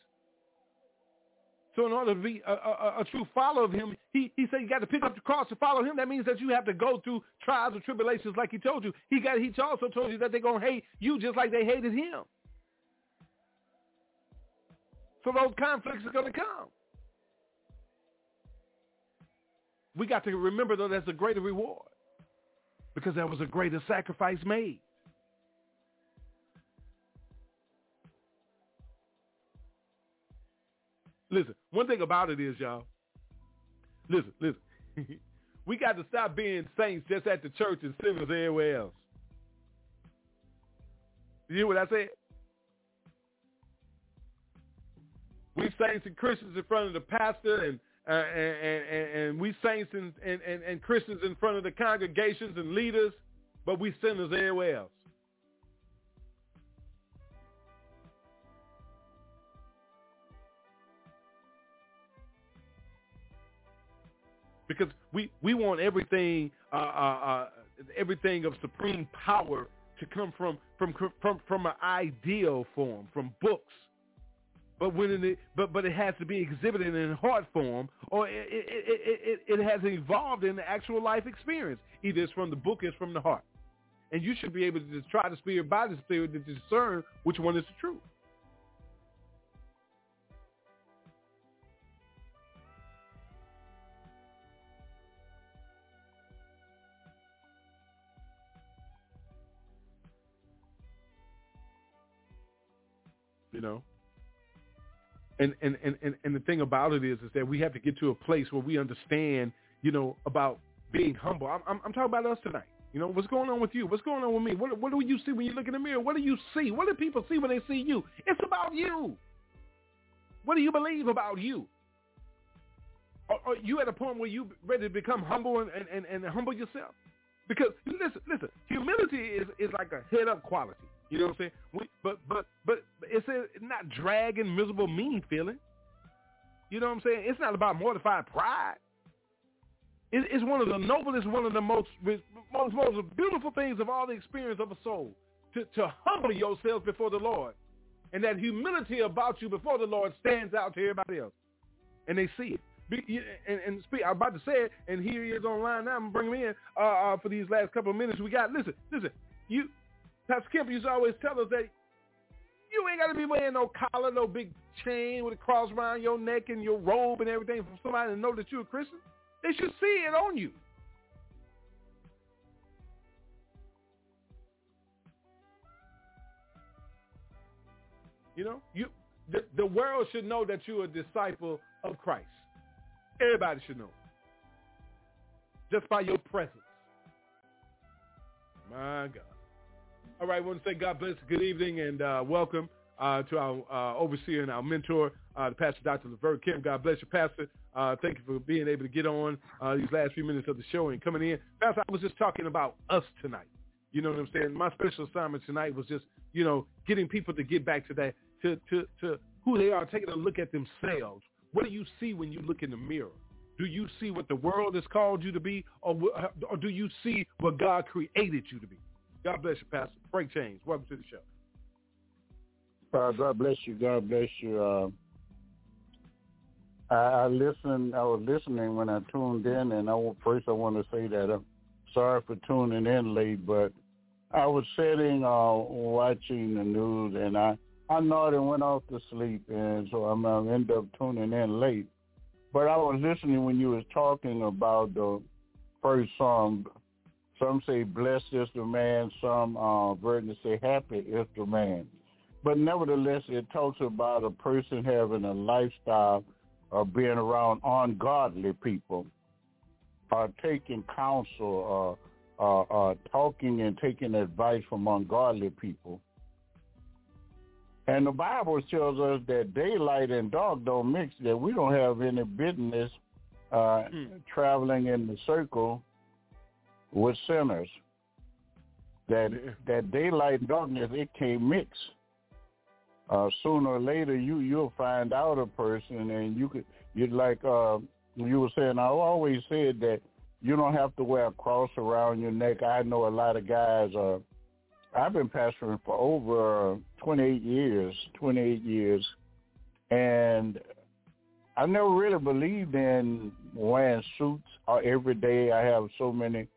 So in order to be a, a, a, true follower of him, he, he said you got to pick up the cross to follow him. That means that you have to go through trials and tribulations like he told you. He got he also told you that they're gonna hate you just like they hated him. So those conflicts are gonna come. We got to remember though that's a greater reward because there was a greater sacrifice made. Listen, one thing about it is, y'all, listen, listen, we got to stop being saints just at the church and sinners everywhere else. You hear what I said? We saints and Christians in front of the pastor and uh, and, and, and, we saints and, and, and, Christians in front of the congregations and leaders, but we sinners everywhere else. Because we, we want everything uh, uh, uh, everything of supreme power to come from from from from an ideal form, from books, but when it but but it has to be exhibited in heart form, or it it, it, it, it has evolved in the actual life experience. Either it's from the book, it's from the heart, and you should be able to just try the spirit by the spirit to discern which one is the truth. You know. And, and, and, and the thing about it is, is that we have to get to a place where we understand, you know, about being humble. I'm, I'm, I'm talking about us tonight. You know, what's going on with you? What's going on with me? What, what do you see when you look in the mirror? What do you see? What do people see when they see you? It's about you. What do you believe about you? Are, are you at a point where you ready to become humble and, and, and, and humble yourself? Because listen, listen, humility is, is like a head up quality. You know what I'm saying? We, but but but it's a, not dragging, miserable, mean feeling. You know what I'm saying? It's not about mortified pride. It, it's one of the noblest, one of the most most most beautiful things of all the experience of a soul to to humble yourself before the Lord, and that humility about you before the Lord stands out to everybody else, and they see it. And, and speak, I'm about to say it, and here he is online now. I'm bringing him in uh, uh, for these last couple of minutes we got. Listen, listen, you Pastor Kemp used to always tell us that you ain't got to be wearing no collar, no big chain with a cross around your neck and your robe and everything for somebody to know that you're a Christian. They should see it on you. You know, you the, the world should know that you're a disciple of Christ. Everybody should know. Just by your presence. My God. All right, I want to say God bless, good evening, and uh, welcome uh, to our uh, overseer and our mentor, uh, the pastor, Dr. Levert Kim. God bless you, Pastor. Uh, thank you for being able to get on uh, these last few minutes of the show and coming in. Pastor, I was just talking about us tonight. You know what I'm saying? My special assignment tonight was just, you know, getting people to get back to that, to, to, to who they are, taking a look at themselves. What do you see when you look in the mirror? Do you see what the world has called you to be, or, or do you see what God created you to be? God bless you, Pastor. Frank James, welcome to the show. Uh, God bless you. God bless you. Uh, I, I listened. I was listening when I tuned in, and I first I want to say that I'm sorry for tuning in late, but I was sitting uh, watching the news, and I I nodded and went off to sleep, and so I'm I end up tuning in late. But I was listening when you was talking about the first psalm. Some say blessed is the man. Some uh, versions say happy is the man. But nevertheless, it talks about a person having a lifestyle of being around ungodly people, or taking counsel, uh, uh, uh, talking and taking advice from ungodly people. And the Bible tells us that daylight and dark don't mix, that we don't have any business uh, mm. traveling in the circle with sinners. That that daylight and darkness, it can't mix. Uh, sooner or later, you you'll find out a person, and you could you'd like uh, you were saying. I always said that you don't have to wear a cross around your neck. I know a lot of guys. Uh, I've been pastoring for over 28 years, 28 years, and I never really believed in wearing suits uh, every day. I have so many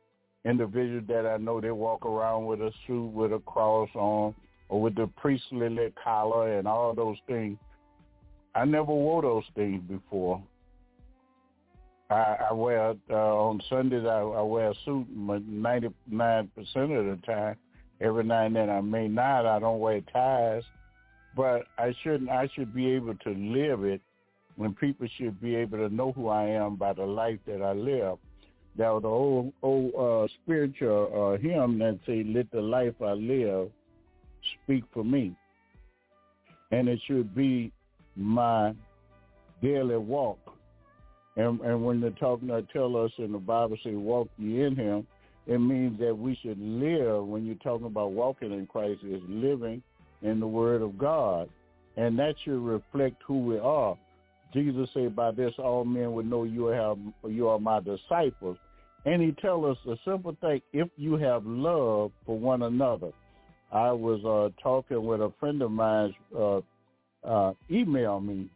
individuals that I know they walk around with a suit with a cross on or with the priestly collar and all those things. I never wore those things before. I, I wear uh, on Sundays. I, I wear a suit ninety nine percent of the time, Every now and then I may not. I don't wear ties, but I shouldn't. I should be able to live it. When people should be able to know who I am by the life that I live. That was the old old uh, spiritual uh, hymn that say, "Let the life I live speak for me," and it should be my daily walk. And, and when they're talking, tell us in the Bible, say, "Walk ye in Him." it means that we should live when you're talking about walking in Christ is living in the word of God. And that should reflect who we are. Jesus said, by this all men would know you have you are my disciples. And he tell us a simple thing, if you have love for one another. I was uh, talking with a friend of mine uh, uh, email me,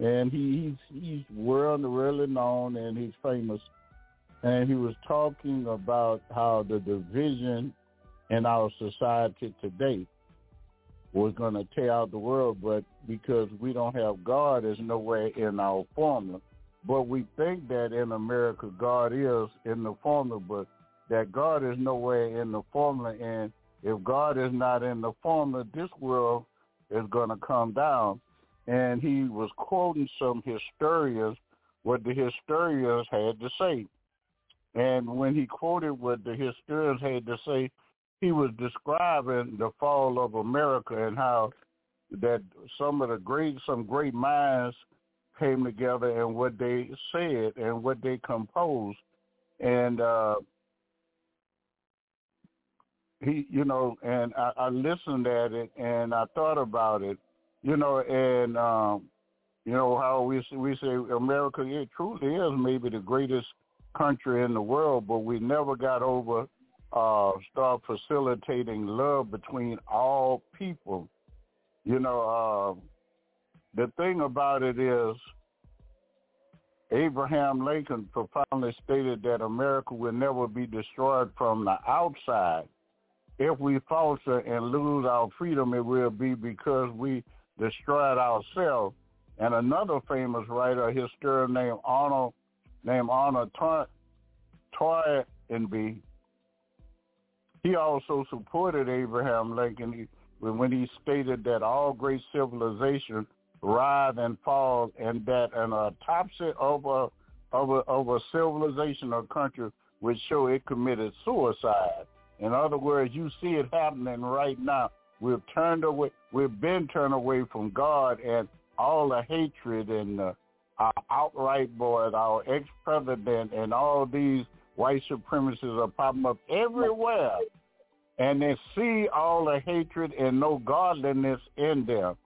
and he, he's, he's world really known and he's famous and he was talking about how the division in our society today was going to tear out the world, but because we don't have God, there's nowhere in our formula. But we think that in America, God is in the formula, but that God is nowhere in the formula. And if God is not in the formula, this world is going to come down. And he was quoting some historians, what the historians had to say. And when he quoted what the historians had to say, he was describing the fall of America and how that some of the great, some great minds came together and what they said and what they composed. And uh, he, you know, and I, I listened at it and I thought about it, you know, and um, you know how we we say America it truly is maybe the greatest country in the world, but we never got over uh, start facilitating love between all people. You know, uh, the thing about it is Abraham Lincoln profoundly stated that America will never be destroyed from the outside. If we falter and lose our freedom, it will be because we destroyed ourselves. And another famous writer, historian named Arnold named Arnold Toynbee, he also supported Abraham Lincoln when he stated that all great civilizations rise and fall and that an autopsy of a, of a, civilization or country would show it committed suicide. In other words, you see it happening right now. We've turned away, we've been turned away from God and all the hatred and our outright boys, our ex-president, and all these white supremacists are popping up everywhere. And they see all the hatred and no godliness in them.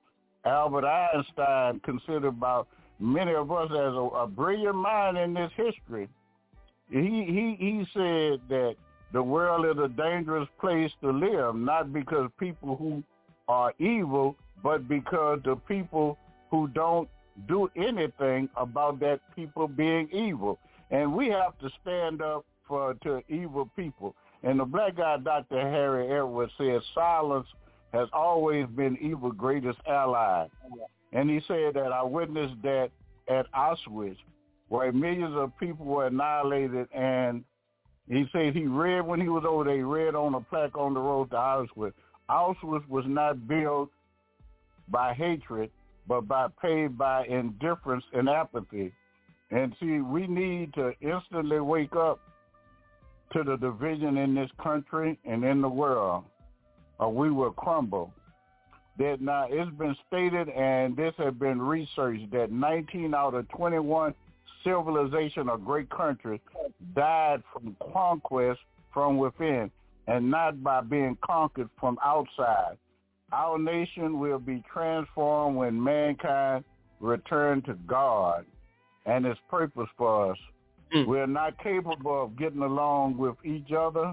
Albert Einstein, considered by many of us as a, a brilliant mind in this history, he, he, he said that the world is a dangerous place to live, not because people who are evil, but because the people who don't do anything about that people being evil. And we have to stand up for to evil people. And the black guy, Dr. Harry Edwards, said silence has always been evil's greatest ally. And he said that I witnessed that at Auschwitz, where millions of people were annihilated. And he said he read when he was over there, he read on a plaque on the road to Auschwitz. Auschwitz was not built by hatred, but by paid by indifference and apathy. And see, we need to instantly wake up to the division in this country and in the world, or we will crumble. That now it's been stated, and this has been researched, that 19 out of 21 civilization or great countries died from conquest from within, and not by being conquered from outside. Our nation will be transformed when mankind return to God and his purpose for us. Mm. We're not capable of getting along with each other,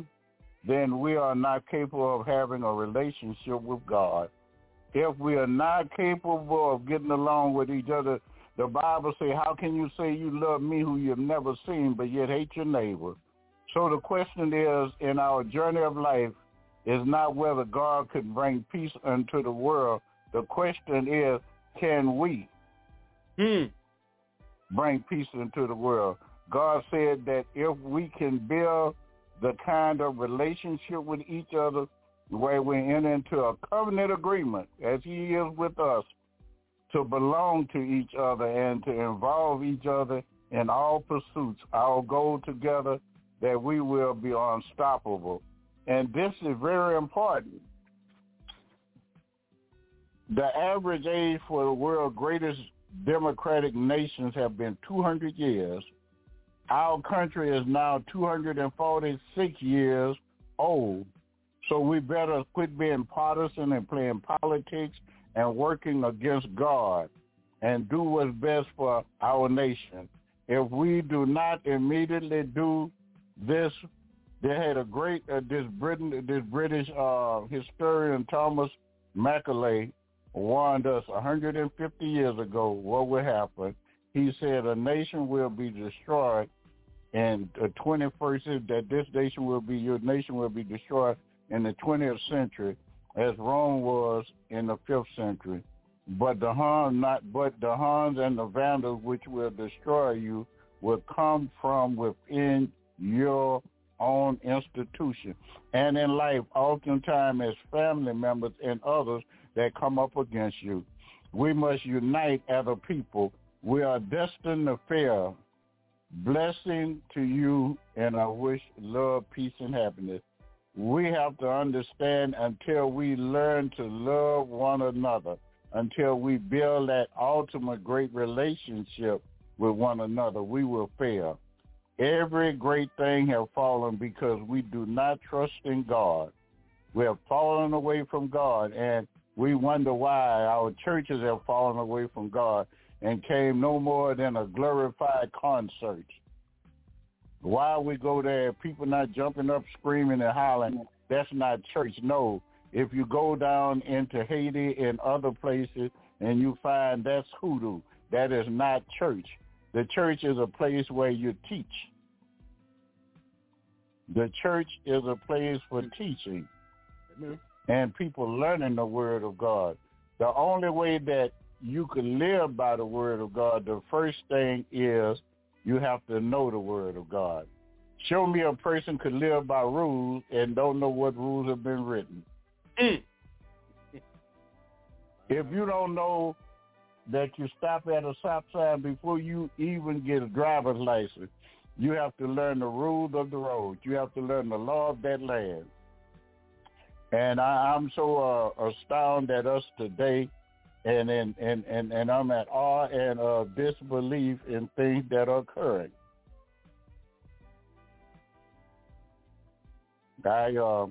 then we are not capable of having a relationship with God. If we are not capable of getting along with each other, the Bible says, how can you say you love me who you've never seen but yet hate your neighbor? So the question is, in our journey of life, is not whether God could bring peace unto the world. The question is, can we Hmm. bring peace into the world? God said that if we can build the kind of relationship with each other where we enter into a covenant agreement, as he is with us, to belong to each other and to involve each other in all pursuits, our goal together that we will be unstoppable. And this is very important. The average age for the world's greatest democratic nations have been 200 years. Our country is now 246 years old. So we better quit being partisan and playing politics and working against God and do what's best for our nation. If we do not immediately do this, they had a great uh, this Britain this British uh, historian Thomas Macaulay warned us 150 years ago what would happen. He said a nation will be destroyed in the 21st that this nation will be your nation will be destroyed in the 20th century as Rome was in the 5th century. But the Huns not but the Huns and the Vandals which will destroy you will come from within your own institution. And in life, oftentimes as family members and others that come up against you. We must unite as a people. We are destined to fail. Blessing to you, and I wish love, peace, and happiness. We have to understand until we learn to love one another, until we build that ultimate great relationship with one another, we will fail. Every great thing have fallen because we do not trust in God. We have fallen away from God, and we wonder why our churches have fallen away from God and came no more than a glorified concert. Why we go there, people not jumping up, screaming and hollering, that's not church. No, if you go down into Haiti and other places and you find that's hoodoo, that is not church. The church is a place where you teach. The church is a place for teaching mm-hmm. and people learning the word of God. The only way that you can live by the word of God, the first thing is you have to know the word of God. Show me a person could live by rules and don't know what rules have been written. Mm. If you don't know that you stop at a stop sign before you even get a driver's license, you have to learn the rules of the road. You have to learn the law of that land. And I, I'm so uh, astounded at us today and and and and, and I'm at awe and uh, disbelief in things that are occurring. I uh,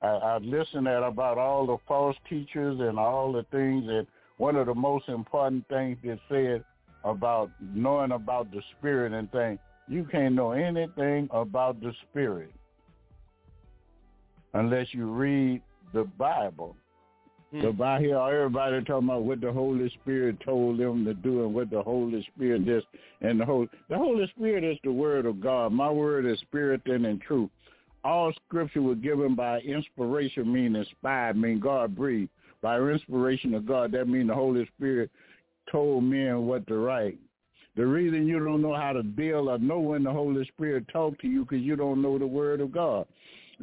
I, I listened at about all the false teachers and all the things and one of the most important things they said about knowing about the spirit and things. You can't know anything about the spirit unless you read the Bible. Mm. So by here, everybody talking about what the Holy Spirit told them to do and what the Holy Spirit is. And the Holy, the Holy Spirit is the Word of God. My word is spirit and in truth. All Scripture was given by inspiration, mean inspired, mean God breathed. By inspiration of God, that means the Holy Spirit told men what to write. The reason you don't know how to deal or know when the Holy Spirit talked to you because you don't know the Word of God.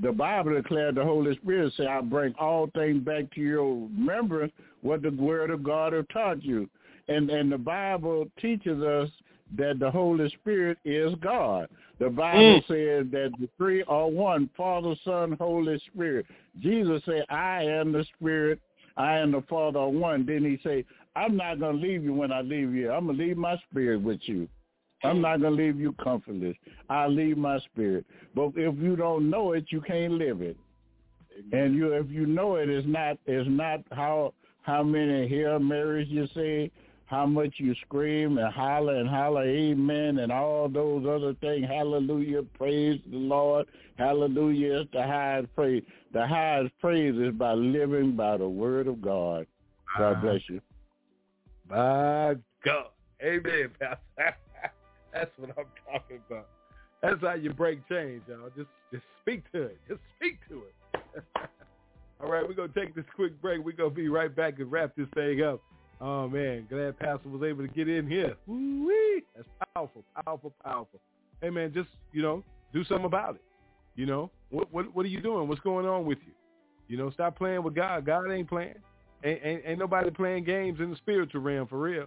The Bible declared the Holy Spirit say, I bring all things back to your remembrance what the Word of God have taught you. And and the Bible teaches us that the Holy Spirit is God. The Bible mm. says that the three are one, Father, Son, Holy Spirit. Jesus said, I am the Spirit, I am the Father are one. Then he say, I'm not going to leave you when I leave you. I'm going to leave my spirit with you. I'm not going to leave you comfortless. I leave my spirit. But if you don't know it, you can't live it. And you, if you know it, it's not, it's not how how many Hail Marys you say, how much you scream and holler and holler, Amen, and all those other things. Hallelujah, praise the Lord. Hallelujah is the highest praise. The highest praise is by living by the Word of God. God bless you. My God. Amen, Pastor. That's what I'm talking about. That's how you break chains, y'all. Just just speak to it. Just speak to it. All right, we're gonna take this quick break. We're gonna be right back and wrap this thing up. Oh man, glad Pastor was able to get in here. Woo-wee. That's powerful, powerful, powerful. Hey man, just you know, do something about it. You know, what what what are you doing? What's going on with you? You know, stop playing with God. God ain't playing. Ain't, ain't, ain't nobody playing games in the spiritual realm for real.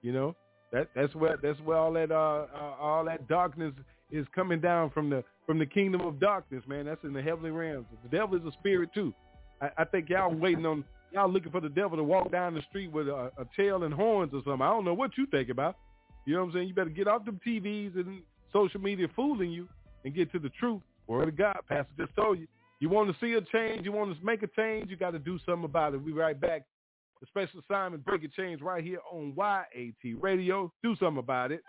You know, that that's where that's where all that uh, uh all that darkness is coming down from the from the kingdom of darkness, man. That's in the heavenly realms. The devil is a spirit too. I, I think y'all waiting on y'all looking for the devil to walk down the street with a, a tail and horns or something. I don't know what you think about. You know what I'm saying? You better get off them TVs and social media fooling you and get to the truth. Word of God, Pastor just told you. You want to see a change, you want to make a change, you got to do something about it. We right back. The special assignment, Breaking Chains, right here on YAT Radio. Do something about it.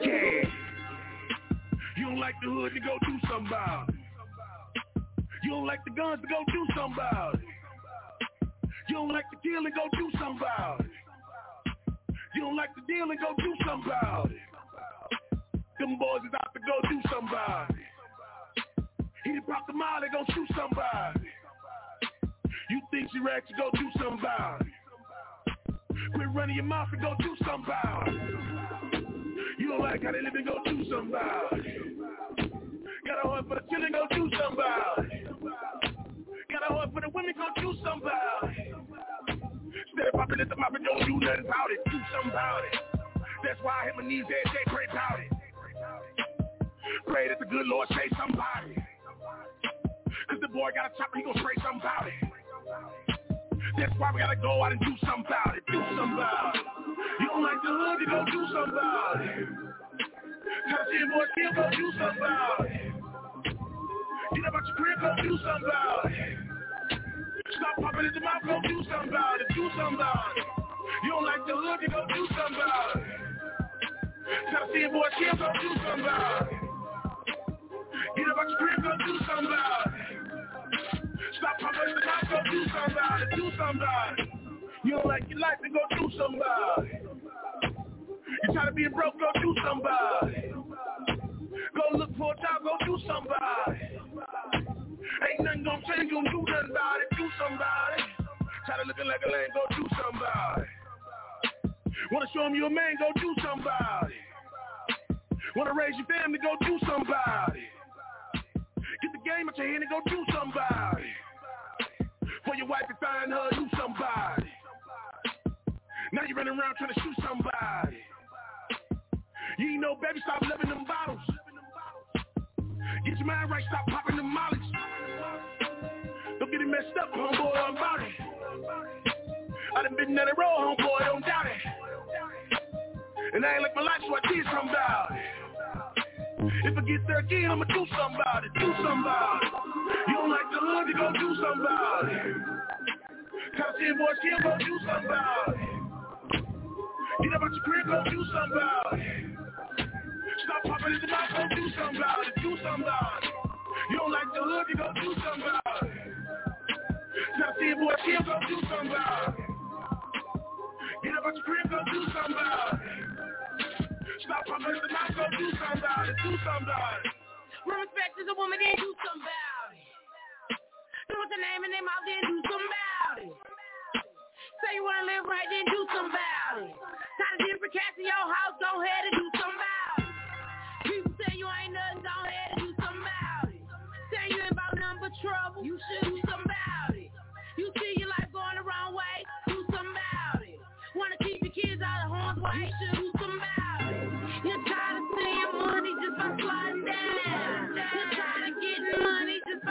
Yeah. You don't like the hood to go do something about it. You don't like the guns to go do something about it. You don't like the and go do something about it. Don't like the deal and go do something about it. Them boys is out to go do something about it. He pop the molly, go shoot somebody. You think she racks to go do something about it. Quit running your mouth and go do something about it. You don't like how they live and go do something about it. Got a heart for the children, go do something about it. Got a heart for the women, go do something about it. Instead of popping at the mouth and don't do nothing about it, do something about it. That's why I hit my knees every day, pray about it. Pray that the good Lord say somebody. Cause the boy got a chopper, he gon' spray something about it. That's why we gotta go out and do something about it. Do something about it. You don't like the hood, you go do something about it. Tell the boy, still go do something about it. Get up out your crib, go do something about it. Stop popping in the mouth, go do something about it. Do something about it. You don't like the hood, you go do something about it. The shit boy, still go do something about it. Get up out your crib, go do something about it. Stop popping in the mouth, go do something about it. Do something about it. You don't like your life, then go do something about it. You try to be broke, go do something about it. Go look for a job, go do something about it. Ain't nothing gonna change, gonna do nothing about it. Do it. Try to looking like a lame, go do it. Wanna show him you a man, go do it. Wanna raise your family, go do it. Get the game out your hand and go do it. For your wife to find her, do somebody. Now you running around trying to shoot somebody. You ain't no baby, stop living them bottles. Get your mind right, stop popping them mollies. Get messed up, homeboy, I'm about it. I done been down the road, homeboy, don't doubt it. And I ain't like my life, so I did something about it. If I get there again, I'ma do something about it, do something about it. You don't like the hood, you gon' do something about it. Top 10 boys, kill, go do something about it. Get up out your crib, go do something about it. Stop popping in the mouth, go do something about it, do something about it. You don't like the hood, you gon' do something about it. Top 10 boys, kill, go do something about it. Get up your crib, go do something about it. Stop popping the mouth, go do something about it, do something about it. Respect is a woman, then do something about it. Know what the name and their mouth, then do something about it. Say you wanna live right, then do something about it. Tired of different cats in your house, go ahead and do something about it. People say you ain't nothing, go ahead and do something about it. Say you ain't about nothing but trouble, you should You're tired of seeing money just sliding down. You're tired of getting money just.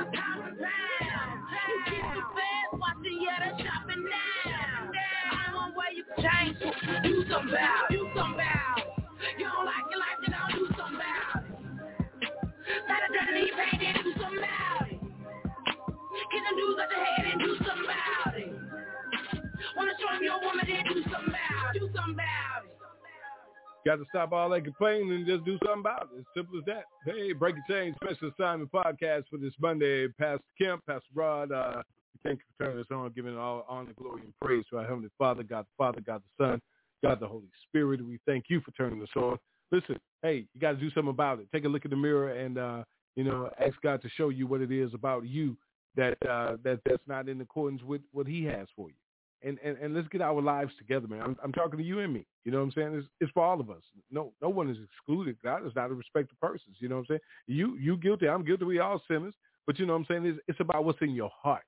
You fast, watching shopping it. Do something about. Do it. You don't like your life, then don't do something about it. Down and you pay, then do something about it. Get them dudes out your head and do. Got to stop all that complaining and just do something about it. As simple as that. Hey, Breaking Chains special assignment podcast for this Monday. Pastor Kemp, Pastor Rod, uh, thank you for turning us on, giving all honor, glory, and praise to our Heavenly Father, God the Father, God the Son, God the Holy Spirit. We thank you for turning us on. Listen, hey, you got to do something about it. Take a look in the mirror and, uh, you know, ask God to show you what it is about you that uh, that that's not in accordance with what He has for you. And, and, and let's get our lives together, man. I'm, I'm talking to you and me. You know what I'm saying? It's, it's for all of us. No no one is excluded. God is not a respect of persons. You know what I'm saying? You you guilty. I'm guilty. We all sinners. But you know what I'm saying? It's, it's about what's in your heart.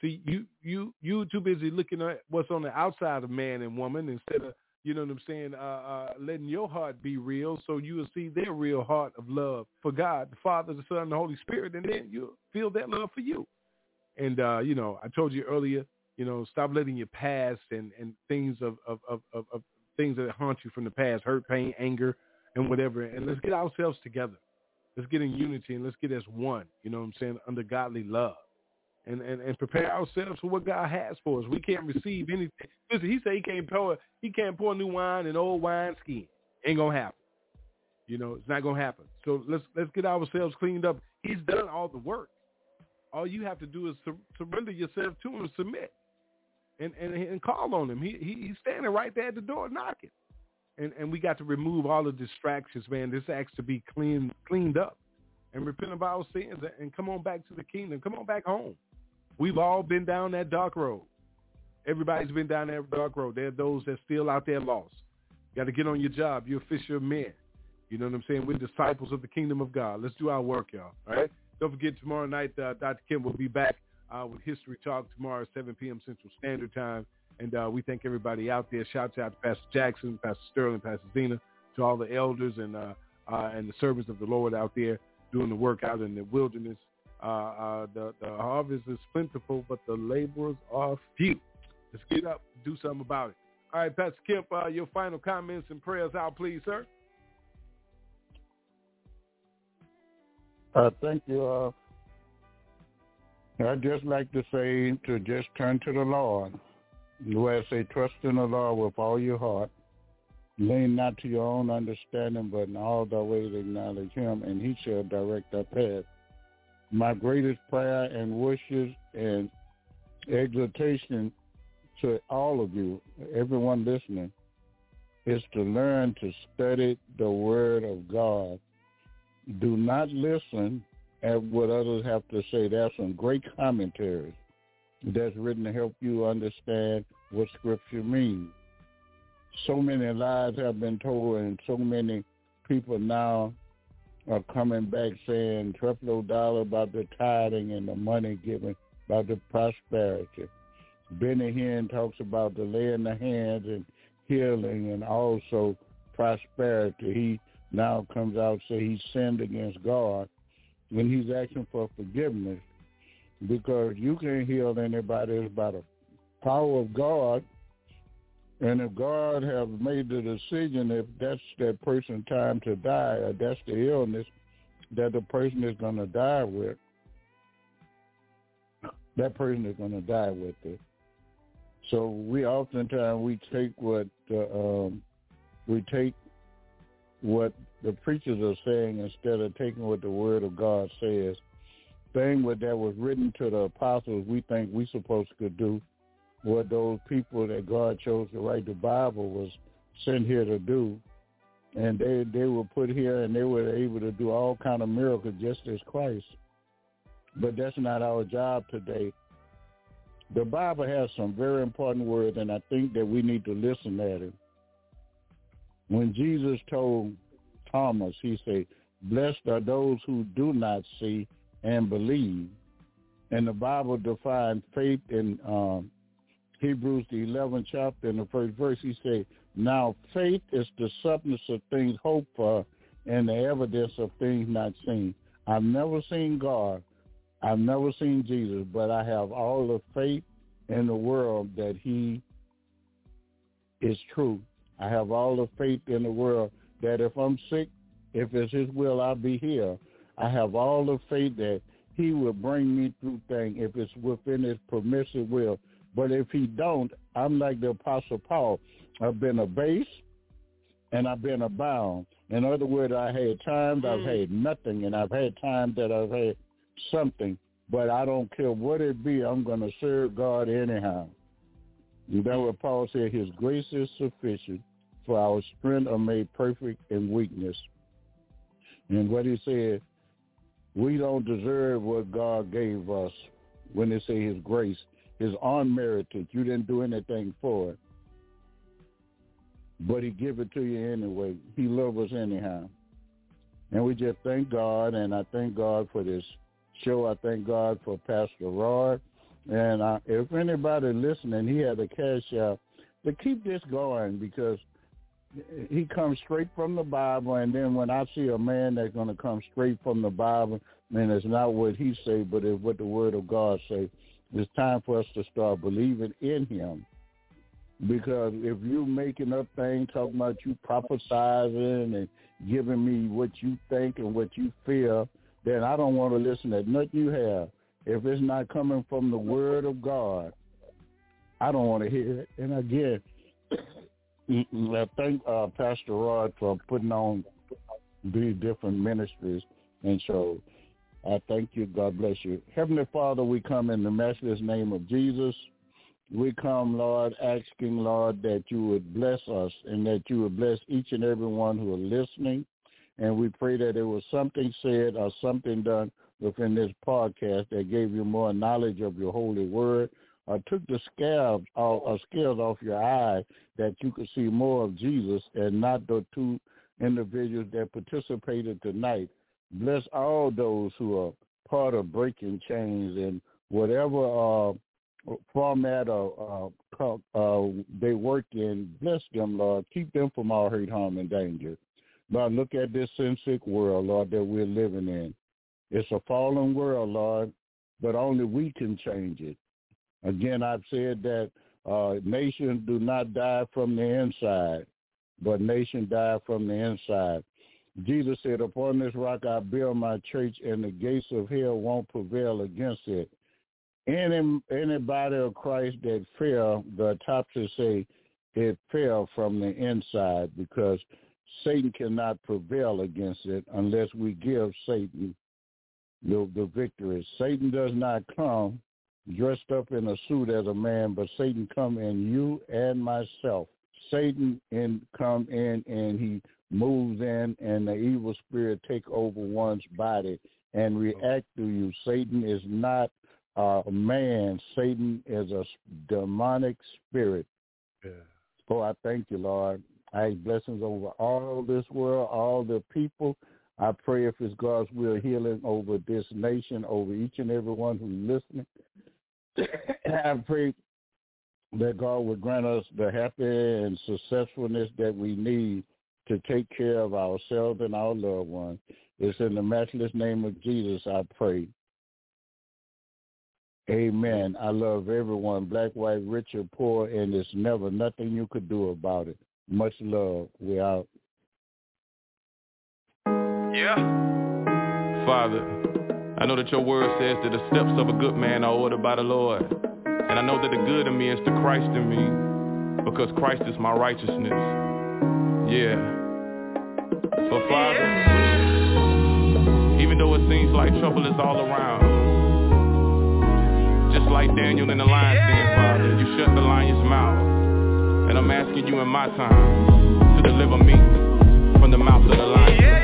See, you you you too busy looking at what's on the outside of man and woman instead of you know what I'm saying, uh, uh, letting your heart be real, so you will see their real heart of love for God, the Father, the Son, and the Holy Spirit, and then you'll feel that love for you. And uh, you know, I told you earlier, you know, stop letting your past and, and things of, of, of, of, of things that haunt you from the past, hurt, pain, anger, and whatever, and let's get ourselves together. Let's get in unity and let's get as one, you know what I'm saying, under godly love. And, and, and prepare ourselves for what God has for us. We can't receive anything. Listen, he said he can't pour he can't pour new wine in old wine skin. Ain't gonna happen. You know, it's not gonna happen. So let's let's get ourselves cleaned up. He's done all the work. All you have to do is sur- surrender yourself to him and submit and, and and call on him. He, he he's standing right there at the door knocking. And and we got to remove all the distractions, man. This acts to be clean cleaned up and repent of our sins and come on back to the kingdom. Come on back home. We've all been down that dark road. Everybody's been down that dark road. There are those that still out there lost. You got to get on your job. You're a fisher men. You know what I'm saying? We're disciples of the kingdom of God. Let's do our work, y'all. All right? Don't forget tomorrow night, uh, Dr. Kim will be back uh, with History Talk tomorrow 7 p.m. Central Standard Time. And uh, we thank everybody out there. Shouts out to Pastor Jackson, Pastor Sterling, Pastor Zena, to all the elders and uh, uh, and the servants of the Lord out there doing the work out in the wilderness. Uh, uh, the, the harvest is plentiful, but the laborers are few. Let's get up, do something about it. All right, Pastor Kemp, your final comments and prayers out, please, sir. Thank you. I'd just like to say to just turn to the Lord. Way I say, trust in the Lord with all your heart. Lean not to your own understanding, but in all thy ways acknowledge him, and he shall direct our path. My greatest prayer and wishes and exhortation to all of you, everyone listening, is to learn to study the Word of God. Do not listen at what others have to say. There are some great commentaries that's written to help you understand what Scripture means. So many lies have been told, and so many people now are coming back saying Creflo Dollar about the tithing and the money given, about the prosperity. Benny Hinn talks about the laying the hands and healing and also prosperity. He now comes out say he sinned against God when he's asking for forgiveness because you can't heal anybody it's by the power of God. And if God have made the decision if that's that person's time to die or that's the illness that the person is going to die with, that person is going to die with it. So we oftentimes we take what uh, um, we take what the preachers are saying instead of taking what the Word of God says. Thing that was written to the apostles, we think we supposed to do what those people that God chose to write the Bible was sent here to do, and they they were put here and they were able to do all kind of miracles just as Christ. But that's not our job today. The Bible has some very important words, and I think that we need to listen at it. When Jesus told Thomas, he said, blessed are those who do not see and believe. And the Bible defines faith in um, Hebrews, the 11th chapter, in the first verse. He said, now faith is the substance of things hoped for and the evidence of things not seen. I've never seen God. I've never seen Jesus, but I have all the faith in the world that he is true. I have all the faith in the world that if I'm sick, if it's his will, I'll be here. I have all the faith that he will bring me through things if it's within his permissive will. But if he don't, I'm like the Apostle Paul. I've been abased and I've been abound. In other words, I had times I've mm. had nothing and I've had times that I've had something. But I don't care what it be, I'm going to serve God anyhow. And that's what Paul said, his grace is sufficient for our strength are made perfect in weakness. And what he said, we don't deserve what God gave us when they say his grace is unmerited. You didn't do anything for it. But he give it to you anyway. He loves us anyhow. And we just thank God, and I thank God for this show. I thank God for Pastor Roy. And uh, if anybody listening, he had a cash out to keep this going because he comes straight from the Bible. And then when I see a man that's going to come straight from the Bible, man, it's not what he say, but it's what the Word of God say. It's time for us to start believing in him. Because if you're making up things, talking about you prophesizing and giving me what you think and what you feel, then I don't want to listen to nothing you have. If it's not coming from the Word of God, I don't want to hear it. And again, I thank uh, Pastor Rod for putting on these different ministries. And so I thank you. God bless you. Heavenly Father, we come in the matchless name of Jesus. We come, Lord, asking, Lord, that you would bless us and that you would bless each and every one who are listening. And we pray that there was something said or something done within this podcast that gave you more knowledge of your holy word or took the scabs or scales off your eye that you could see more of Jesus and not the two individuals that participated tonight. Bless all those who are part of breaking chains and whatever uh, format or uh, uh, they work in. Bless them, Lord. Keep them from all hurt, harm, and danger. Lord, look at this sin sick world, Lord, that we're living in. It's a fallen world, Lord, but only we can change it. Again, I've said that uh, nations do not die from the inside, but nations die from the inside. Jesus said, upon this rock I build my church, and the gates of hell won't prevail against it. Any anybody of Christ that fell, the autopsy say it fell from the inside because Satan cannot prevail against it unless we give Satan the, the victory. Satan does not come dressed up in a suit as a man, but Satan come in you and myself. Satan in come in and he moves in and the evil spirit take over one's body and react to you. Satan is not a man. Satan is a demonic spirit. Yeah. Oh, I thank you, Lord. I have blessings over all this world, all the people. I pray if it's God's will, healing over this nation, over each and every one who's listening. I pray that God would grant us the happy and successfulness that we need to take care of ourselves and our loved ones. It's in the matchless name of Jesus I pray. Amen. I love everyone, black, white, rich or poor, and there's never nothing you could do about it. Much love. We out. Yeah. Father. I know that your word says that the steps of a good man are ordered by the Lord. And I know that the good in me is the Christ in me, because Christ is my righteousness. Yeah. But Father, even though it seems like trouble is all around, just like Daniel in the lion's den, Father, you shut the lion's mouth. And I'm asking you in my time to deliver me from the mouth of the lion.